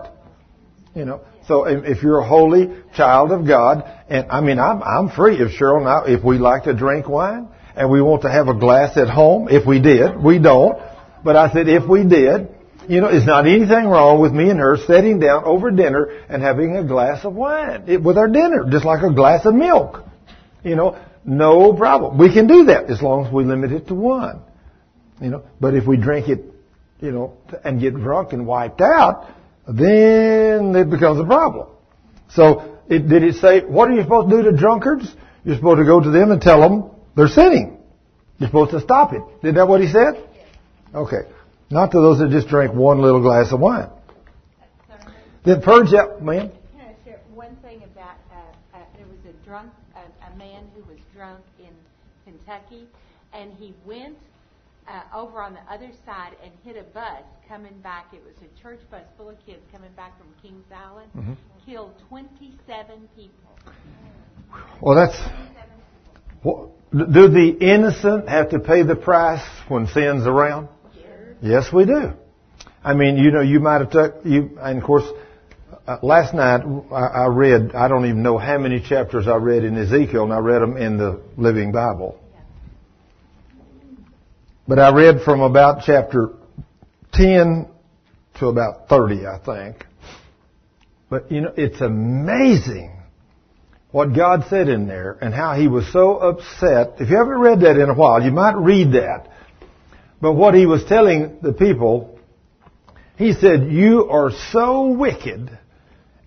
You know, so if you're a holy child of God, and I mean, I'm, I'm free if Cheryl and I, if we like to drink wine, and we want to have a glass at home, if we did, we don't, but I said if we did, you know, it's not anything wrong with me and her sitting down over dinner and having a glass of wine it, with our dinner, just like a glass of milk. You know, no problem. We can do that as long as we limit it to one. You know, but if we drink it, you know, and get drunk and wiped out, then it becomes a problem. So, it, did it say, what are you supposed to do to drunkards? You're supposed to go to them and tell them they're sinning. You're supposed to stop it. Did that what he said? Okay. Not to those that just drink one little glass of wine. Then purge out, ma'am. Can I share one thing about, uh, uh, there was a drunk, uh, a man who was drunk in Kentucky, and he went uh, over on the other side and hit a bus coming back. It was a church bus full of kids coming back from Kings Island. Mm-hmm. Killed 27 people. Well, that's. What, do the innocent have to pay the price when sin's around? Yes, we do. I mean, you know, you might have took you, and of course, uh, last night I, I read. I don't even know how many chapters I read in Ezekiel, and I read them in the Living Bible. But I read from about chapter 10 to about 30, I think. But you know, it's amazing what God said in there and how he was so upset. If you haven't read that in a while, you might read that. But what he was telling the people, he said, you are so wicked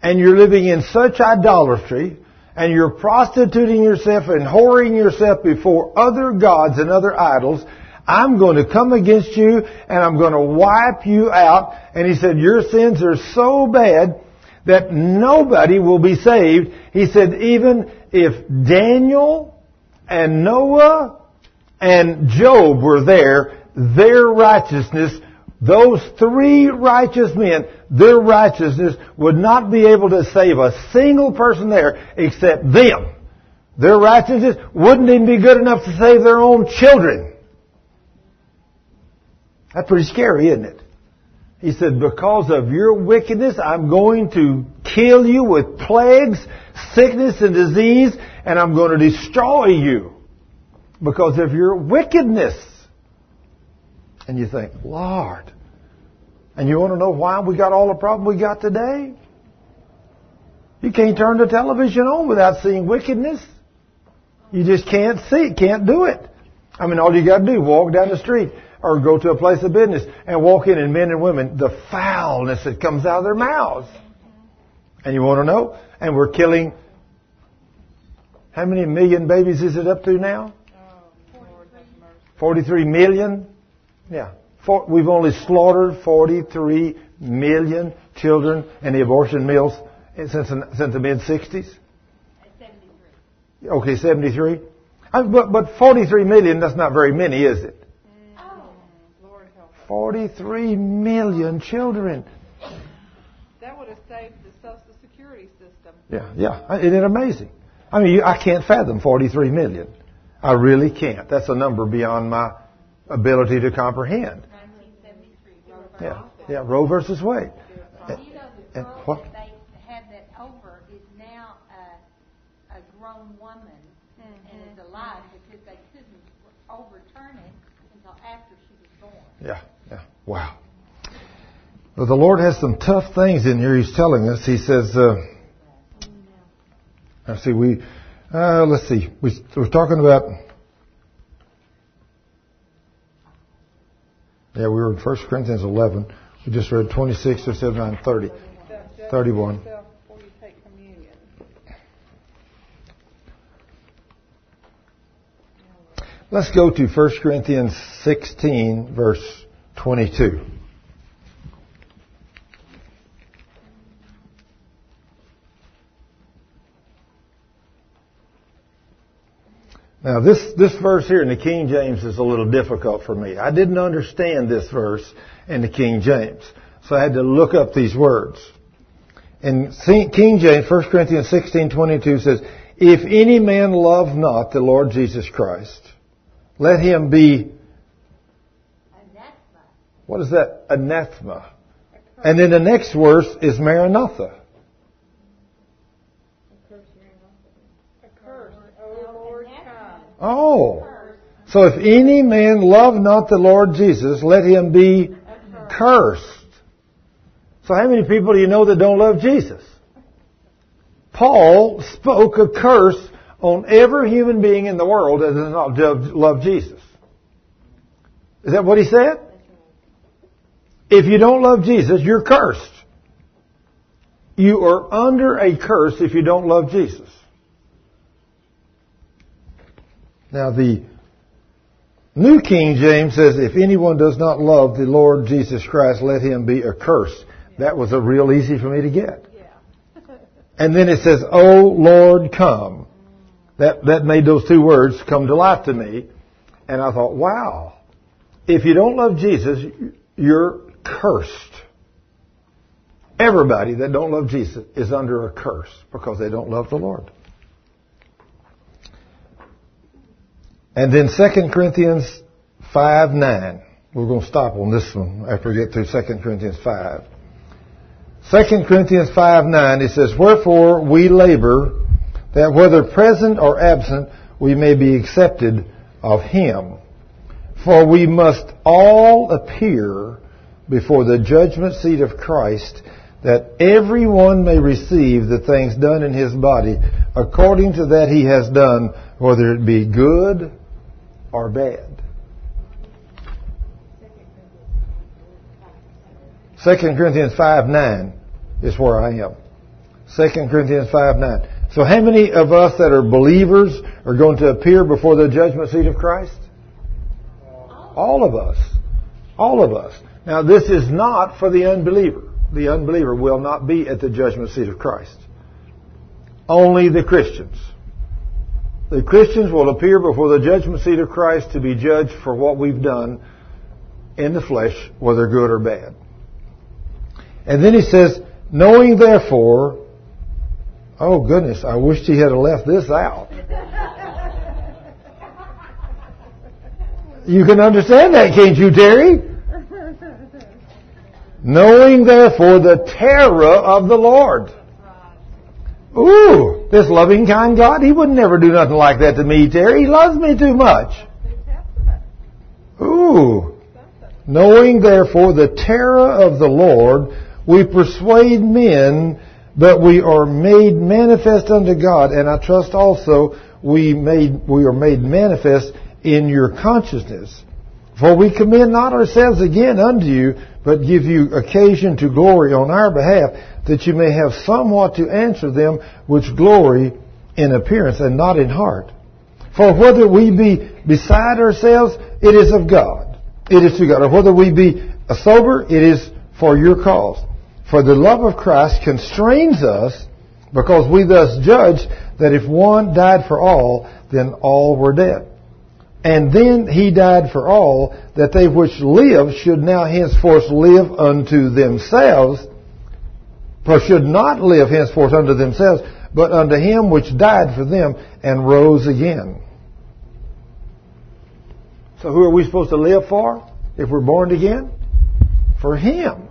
and you're living in such idolatry and you're prostituting yourself and whoring yourself before other gods and other idols I'm going to come against you and I'm going to wipe you out. And he said, your sins are so bad that nobody will be saved. He said, even if Daniel and Noah and Job were there, their righteousness, those three righteous men, their righteousness would not be able to save a single person there except them. Their righteousness wouldn't even be good enough to save their own children. That's pretty scary, isn't it? He said, because of your wickedness, I'm going to kill you with plagues, sickness, and disease, and I'm going to destroy you because of your wickedness. And you think, Lord. And you want to know why we got all the problem we got today? You can't turn the television on without seeing wickedness. You just can't see it, can't do it. I mean, all you got to do, walk down the street or go to a place of business and walk in and men and women, the foulness that comes out of their mouths. And you want to know? And we're killing, how many million babies is it up to now? 43 million? Yeah. For, we've only slaughtered 43 million children in the abortion mills since, since the mid 60s? 73. Okay, 73. Uh, but, but 43 million, that's not very many, is it? 43 million children. That would have saved the Social Security system. Yeah, yeah. Isn't it amazing? I mean, I can't fathom 43 million. I really can't. That's a number beyond my ability to comprehend. Yeah, yeah. Roe versus Wade. And, you know, the girl what? they had that over is now a, a grown woman mm-hmm. and is alive because they couldn't overturn it until after she born. Yeah. Wow. Well, the Lord has some tough things in here. He's telling us. He says, uh, let's see, we, uh, let's see, we, we're talking about, yeah, we were in 1 Corinthians 11. We just read 26 or 79, 30, 31. Let's go to 1 Corinthians 16, verse 22. Now this, this verse here in the King James is a little difficult for me. I didn't understand this verse in the King James. So I had to look up these words. In King James, 1 Corinthians 16, 22 says, If any man love not the Lord Jesus Christ, let him be what is that? Anathema. And then the next verse is Maranatha. Oh. So if any man love not the Lord Jesus, let him be cursed. So how many people do you know that don't love Jesus? Paul spoke a curse on every human being in the world that does not love Jesus. Is that what he said? If you don't love Jesus, you're cursed. You are under a curse if you don't love Jesus. Now the New King James says, if anyone does not love the Lord Jesus Christ, let him be accursed. That was a real easy for me to get. and then it says, O Lord, come. That, that made those two words come to life to me. And I thought, wow, if you don't love Jesus, you're cursed. Everybody that don't love Jesus is under a curse because they don't love the Lord. And then 2 Corinthians 5 9. We're going to stop on this one after we get through 2 Corinthians 5. 2 Corinthians 5 9, it says, Wherefore we labor that whether present or absent, we may be accepted of Him. For we must all appear before the judgment seat of Christ, that everyone may receive the things done in his body according to that he has done, whether it be good or bad. 2 Corinthians 5 9 is where I am. 2 Corinthians 5 9. So how many of us that are believers are going to appear before the judgment seat of Christ? All of us. All of us. Now this is not for the unbeliever. The unbeliever will not be at the judgment seat of Christ. Only the Christians. The Christians will appear before the judgment seat of Christ to be judged for what we've done in the flesh, whether good or bad. And then he says, knowing therefore, oh goodness, I wished he had left this out. You can understand that, can't you, Terry? Knowing therefore the terror of the Lord. Ooh, this loving kind God, He would never do nothing like that to me, Terry. He loves me too much. Ooh. Knowing therefore the terror of the Lord, we persuade men, but we are made manifest unto God, and I trust also we made we are made manifest in your consciousness. For we commend not ourselves again unto you, but give you occasion to glory on our behalf, that you may have somewhat to answer them which glory in appearance and not in heart. For whether we be beside ourselves, it is of God. It is to God. Or whether we be sober, it is for your cause. For the love of Christ constrains us, because we thus judge that if one died for all, then all were dead. And then he died for all, that they which live should now henceforth live unto themselves, for should not live henceforth unto themselves, but unto him which died for them and rose again. So who are we supposed to live for if we're born again? For him.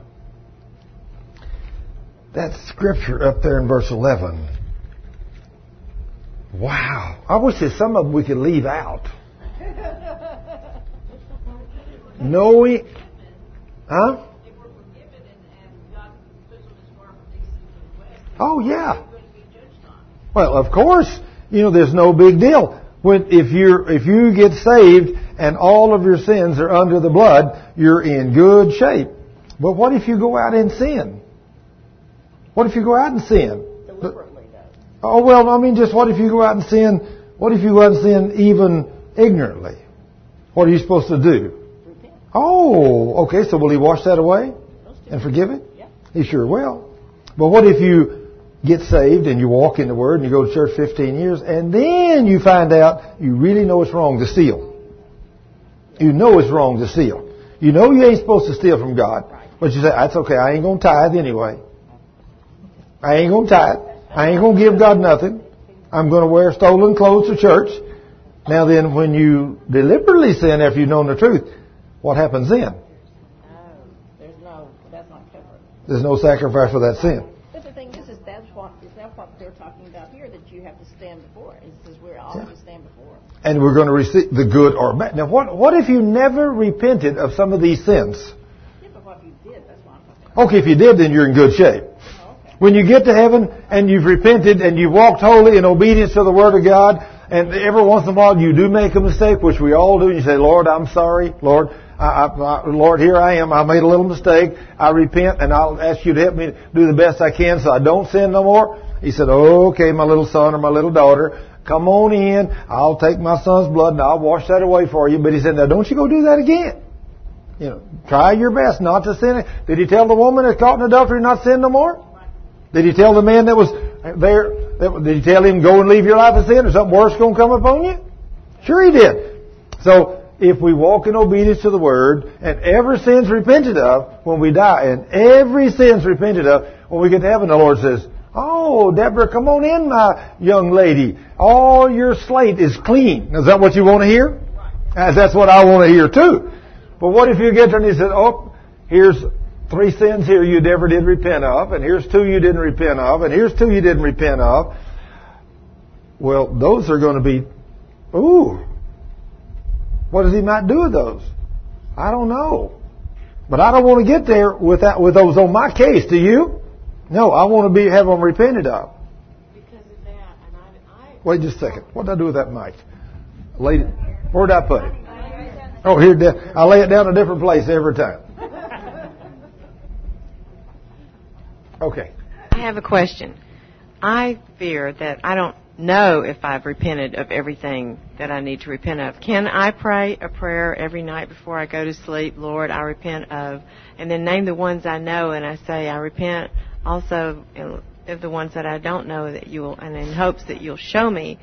That scripture up there in verse 11. Wow. I wish there's some of them we could leave out. Knowing, huh? Oh yeah. Well, of course, you know, there's no big deal. When, if you if you get saved and all of your sins are under the blood, you're in good shape. But what if you go out and sin? What if you go out and sin? Deliberately, though. Oh well, I mean, just what if you go out and sin? What if you go out and sin even ignorantly? What are you supposed to do? Repent. Oh, okay. So will he wash that away and forgive it? Yeah. He sure will. But what if you get saved and you walk in the Word and you go to church 15 years and then you find out you really know it's wrong to steal? You know it's wrong to steal. You know you ain't supposed to steal from God. But you say, that's okay, I ain't going to tithe anyway. I ain't going to tithe. I ain't going to give God nothing. I'm going to wear stolen clothes to church. Now then, when you deliberately sin after you've known the truth, what happens then? Oh, there's no, that's not covered. There's no sacrifice for that sin. But the thing is, is that's what, is that what they're talking about here, that you have to stand before? It says we're all Yeah. to stand before. And we're going to receive the good or bad. Now what, what if you never repented of some of these sins? Yeah, but what you did, that's what I'm talking about. Okay, if you did, then you're in good shape. When you get to heaven and you've repented and you've walked holy in obedience to the Word of God, and every once in a while you do make a mistake, which we all do, and you say, Lord, I'm sorry. Lord, I, I, Lord, here I am. I made a little mistake. I repent, and I'll ask you to help me do the best I can so I don't sin no more. He said, okay, my little son or my little daughter, come on in. I'll take my son's blood and I'll wash that away for you. But he said, now don't you go do that again. You know, try your best not to sin. Did he tell the woman that caught in adultery not sin no more? Did he tell the man that was there Did he tell him, go and leave your life of sin or something worse going to come upon you? Sure he did. So, if we walk in obedience to the Word, and every sin's repented of when we die, and every sin's repented of when we get to heaven, the Lord says, Oh, Deborah, come on in, my young lady. All your slate is clean. Is that what you want to hear? That's what I want to hear too. But what if you get there and he says, oh, here's three sins here you never did repent of, and here's two you didn't repent of, and here's two you didn't repent of. Well, those are going to be, ooh, what does he might do with those? I don't know. But I don't want to get there with that, with those on my case. Do you? No, I want to be have them repented of. Because of that, and I, I Wait just a second. What did I do with that mic? Laid it. Where did I put it? Oh, here. I lay it down a different place every time. Okay. I have a question. I fear that I don't know if I've repented of everything that I need to repent of. Can I pray a prayer every night before I go to sleep? Lord, I repent of, and then name the ones I know, and I say I repent also of the ones that I don't know that you will, and in hopes that you'll show me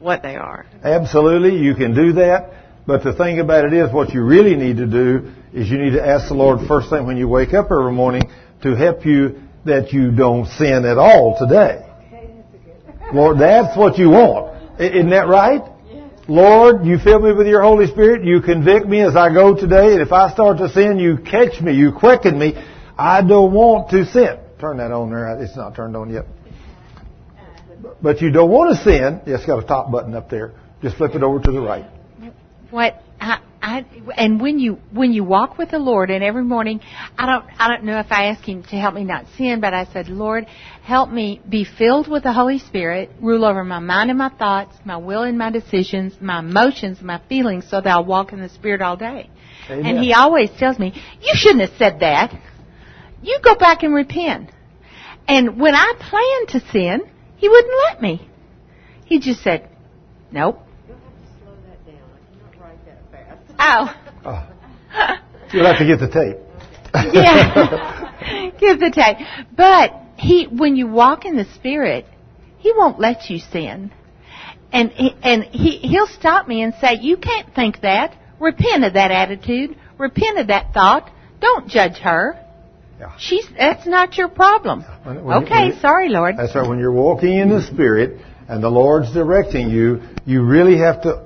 what they are. Absolutely, you can do that. But the thing about it is, what you really need to do is you need to ask the Lord first thing when you wake up every morning to help you that you don't sin at all today. Lord, that's what you want. Isn't that right? Lord, you fill me with your Holy Spirit. You convict me as I go today. And if I start to sin, you catch me. You quicken me. I don't want to sin. Turn that on there. It's not turned on yet. But you don't want to sin. It's got a top button up there. Just flip it over to the right. what I, and when you when you walk with the Lord and every morning I don't I don't know if I ask him to help me not sin but I said Lord help me be filled with the Holy Spirit rule over my mind and my thoughts my will and my decisions my emotions my feelings so that I'll walk in the Spirit all day. Amen. and he always tells me you shouldn't have said that. You go back and repent. And when I planned to sin he wouldn't let me. He just said nope You'll have to slow that down. I cannot write that fast. Oh Oh, you'll have to get the tape. yeah. Give the tape. But he, when you walk in the Spirit, he won't let you sin. And he, and he, he'll stop me and say, you can't think that. Repent of that attitude. Repent of that thought. Don't judge her. Yeah. She's, that's not your problem. When- when- Okay, sorry, Lord. That's right. When you're walking in the Spirit and the Lord's directing you, you really have to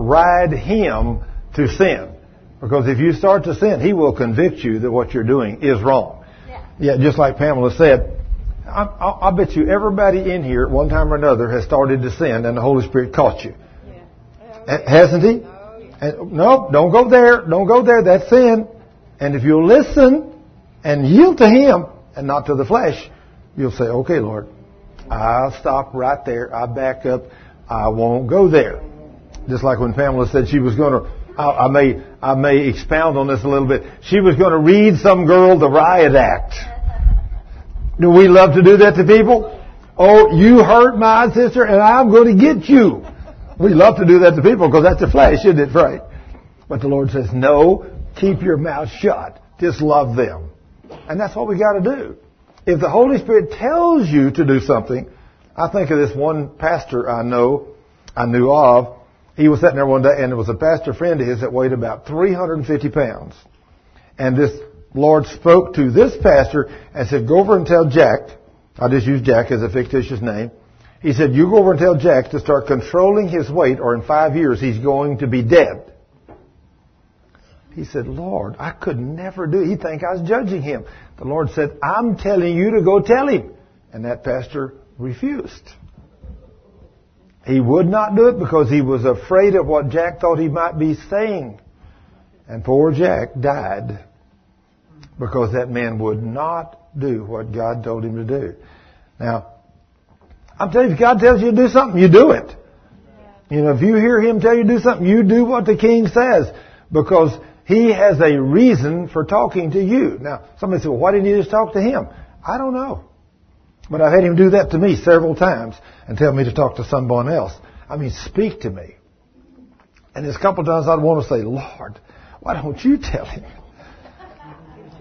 override Him to sin. Because if you start to sin, He will convict you that what you're doing is wrong. Yeah, just like Pamela said, I, I, I bet you everybody in here at one time or another has started to sin and the Holy Spirit caught you. Ha- Hasn't He? Oh And, no, don't go there. Don't go there. That's sin. And if you'll listen and yield to Him and not to the flesh, you'll say, okay, Lord, I'll stop right there. I back up. I won't go there. Just like when Pamela said she was going to, I, I may, I may expound on this a little bit. She was going to read some girl the riot act. Do we love to do that to people? Oh, you hurt my sister and I'm going to get you. We love to do that to people because that's the flesh, isn't it, right? But the Lord says, no, keep your mouth shut. Just love them. And that's what we got to do. If the Holy Spirit tells you to do something, I think of this one pastor I know, I knew of. He was sitting there one day and there was a pastor friend of his that weighed about 350 pounds. And this Lord spoke to this pastor and said, go over and tell Jack, I'll just use Jack as a fictitious name. He said, you go over and tell Jack to start controlling his weight or in five years he's going to be dead. He said, Lord, I could never do it. He'd think I was judging him. The Lord said, I'm telling you to go tell him. And that pastor refused. He would not do it because he was afraid of what Jack thought he might be saying. And poor Jack died because that man would not do what God told him to do. Now, I'm telling you, if God tells you to do something, you do it. You know, if you hear him tell you to do something, you do what the king says because he has a reason for talking to you. Now, somebody said, well, why didn't you just talk to him? I don't know. But I've had him do that to me several times and tell me to talk to someone else. I mean, speak to me. And there's a couple of times I'd want to say, Lord, why don't you tell him?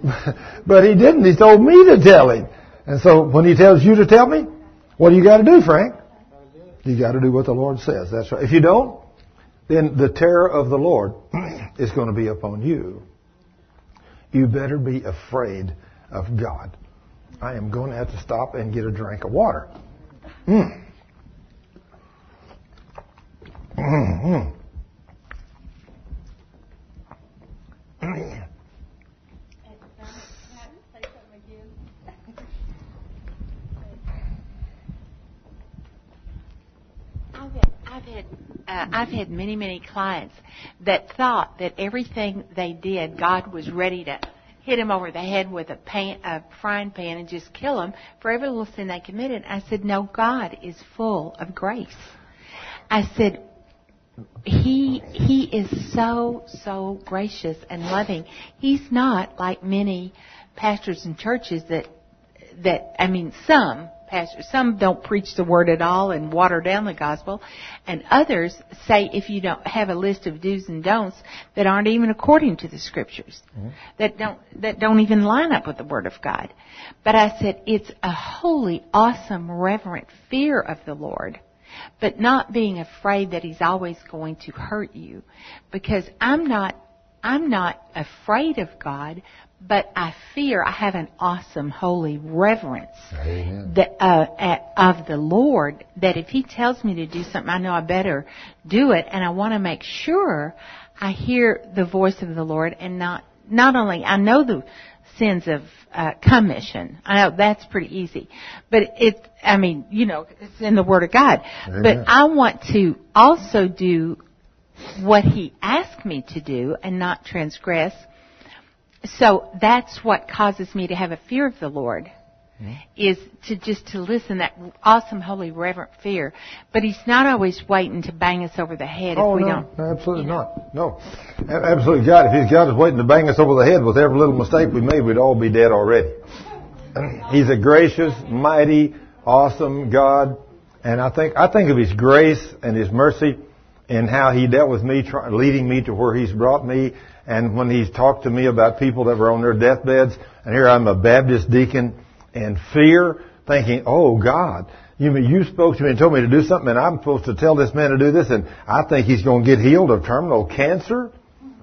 but he didn't. He told me to tell him. And so when he tells you to tell me, What do you got to do, Frank? You got to do what the Lord says. That's right. If you don't, then the terror of the Lord is going to be upon you. You better be afraid of God. I am going to have to stop and get a drink of water. Mm. Mm-hmm. Uh, I've had many, many clients that thought that everything they did, God was ready to hit him over the head with a, pan, a frying pan and just kill him for every little sin they committed. I said, no, God is full of grace. I said, he he is so so gracious and loving. He's not like many pastors and churches that that I mean some pastors some don't preach the word at all and water down the gospel and others say if you don't have a list of do's and don'ts that aren't even according to the scriptures mm-hmm. that don't that don't even line up with the word of God. But I said it's a holy awesome reverent fear of the Lord but not being afraid that he's always going to hurt you because I'm not I'm not afraid of God, but I fear I have an awesome holy reverence that, uh, at, of the Lord that if He tells me to do something, I know I better do it, and I want to make sure I hear the voice of the Lord and not not only I know the sins of uh, commission. I know that's pretty easy, but it's, I mean, you know, it's in the Word of God. Amen. But I want to also do what He asked me to do and not transgress. So that's what causes me to have a fear of the Lord mm-hmm. is to just to listen that awesome, holy, reverent fear. But He's not always waiting to bang us over the head oh, if we no, don't. absolutely you know. not. No, absolutely God. If His God is waiting to bang us over the head with every little mistake we made, we'd all be dead already. He's a gracious, mighty, awesome God, and I think I think of His grace and His mercy and how He dealt with me, try, leading me to where He's brought me. And when He's talked to me about people that were on their deathbeds, and here I'm a Baptist deacon and fear, thinking, oh God, you mean you spoke to me and told me to do something and I'm supposed to tell this man to do this and I think he's going to get healed of terminal cancer?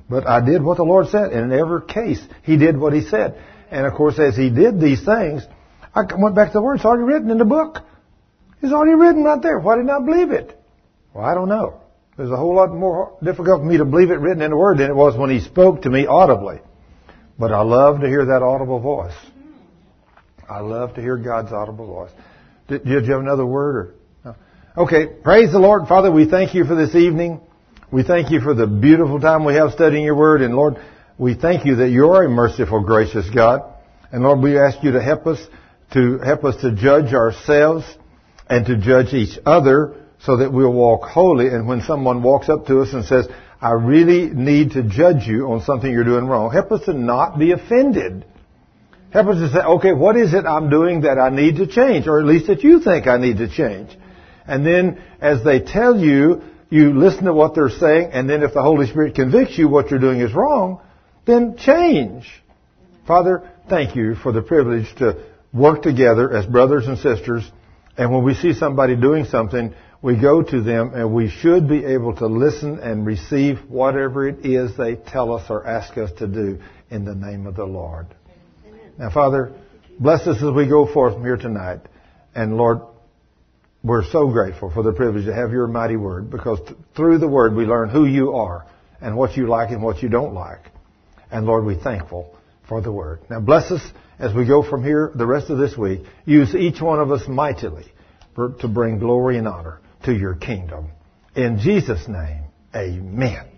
But I did what the Lord said. And in every case, He did what He said. And of course, as He did these things, I went back to the Word. It's already written in the book. It's already written right there. Why didn't I believe it? Well, I don't know. It was a whole lot more difficult for me to believe it written in the Word than it was when He spoke to me audibly. But I love to hear that audible voice. I love to hear God's audible voice. Did, did you have another word or? No? Okay. Praise the Lord. Father, we thank you for this evening. We thank you for the beautiful time we have studying your word. And Lord, we thank you that you're a merciful, gracious God. And Lord, we ask you to help us to help us to judge ourselves and to judge each other so that we'll walk holy. And when someone walks up to us and says, I really need to judge you on something you're doing wrong, help us to not be offended Help us to say, okay, what is it I'm doing that I need to change, or at least that you think I need to change? And then as they tell you, you listen to what they're saying, and then if the Holy Spirit convicts you what you're doing is wrong, then change. Father, thank you for the privilege to work together as brothers and sisters, and when we see somebody doing something, we go to them and we should be able to listen and receive whatever it is they tell us or ask us to do in the name of the Lord. Now, Father, bless us as we go forth from here tonight. And Lord, we're so grateful for the privilege to have your mighty word because th- through the word we learn who you are and what you like and what you don't like. And Lord, we're thankful for the word. Now bless us as we go from here the rest of this week. Use each one of us mightily for, to bring glory and honor to your kingdom. In Jesus' name, amen.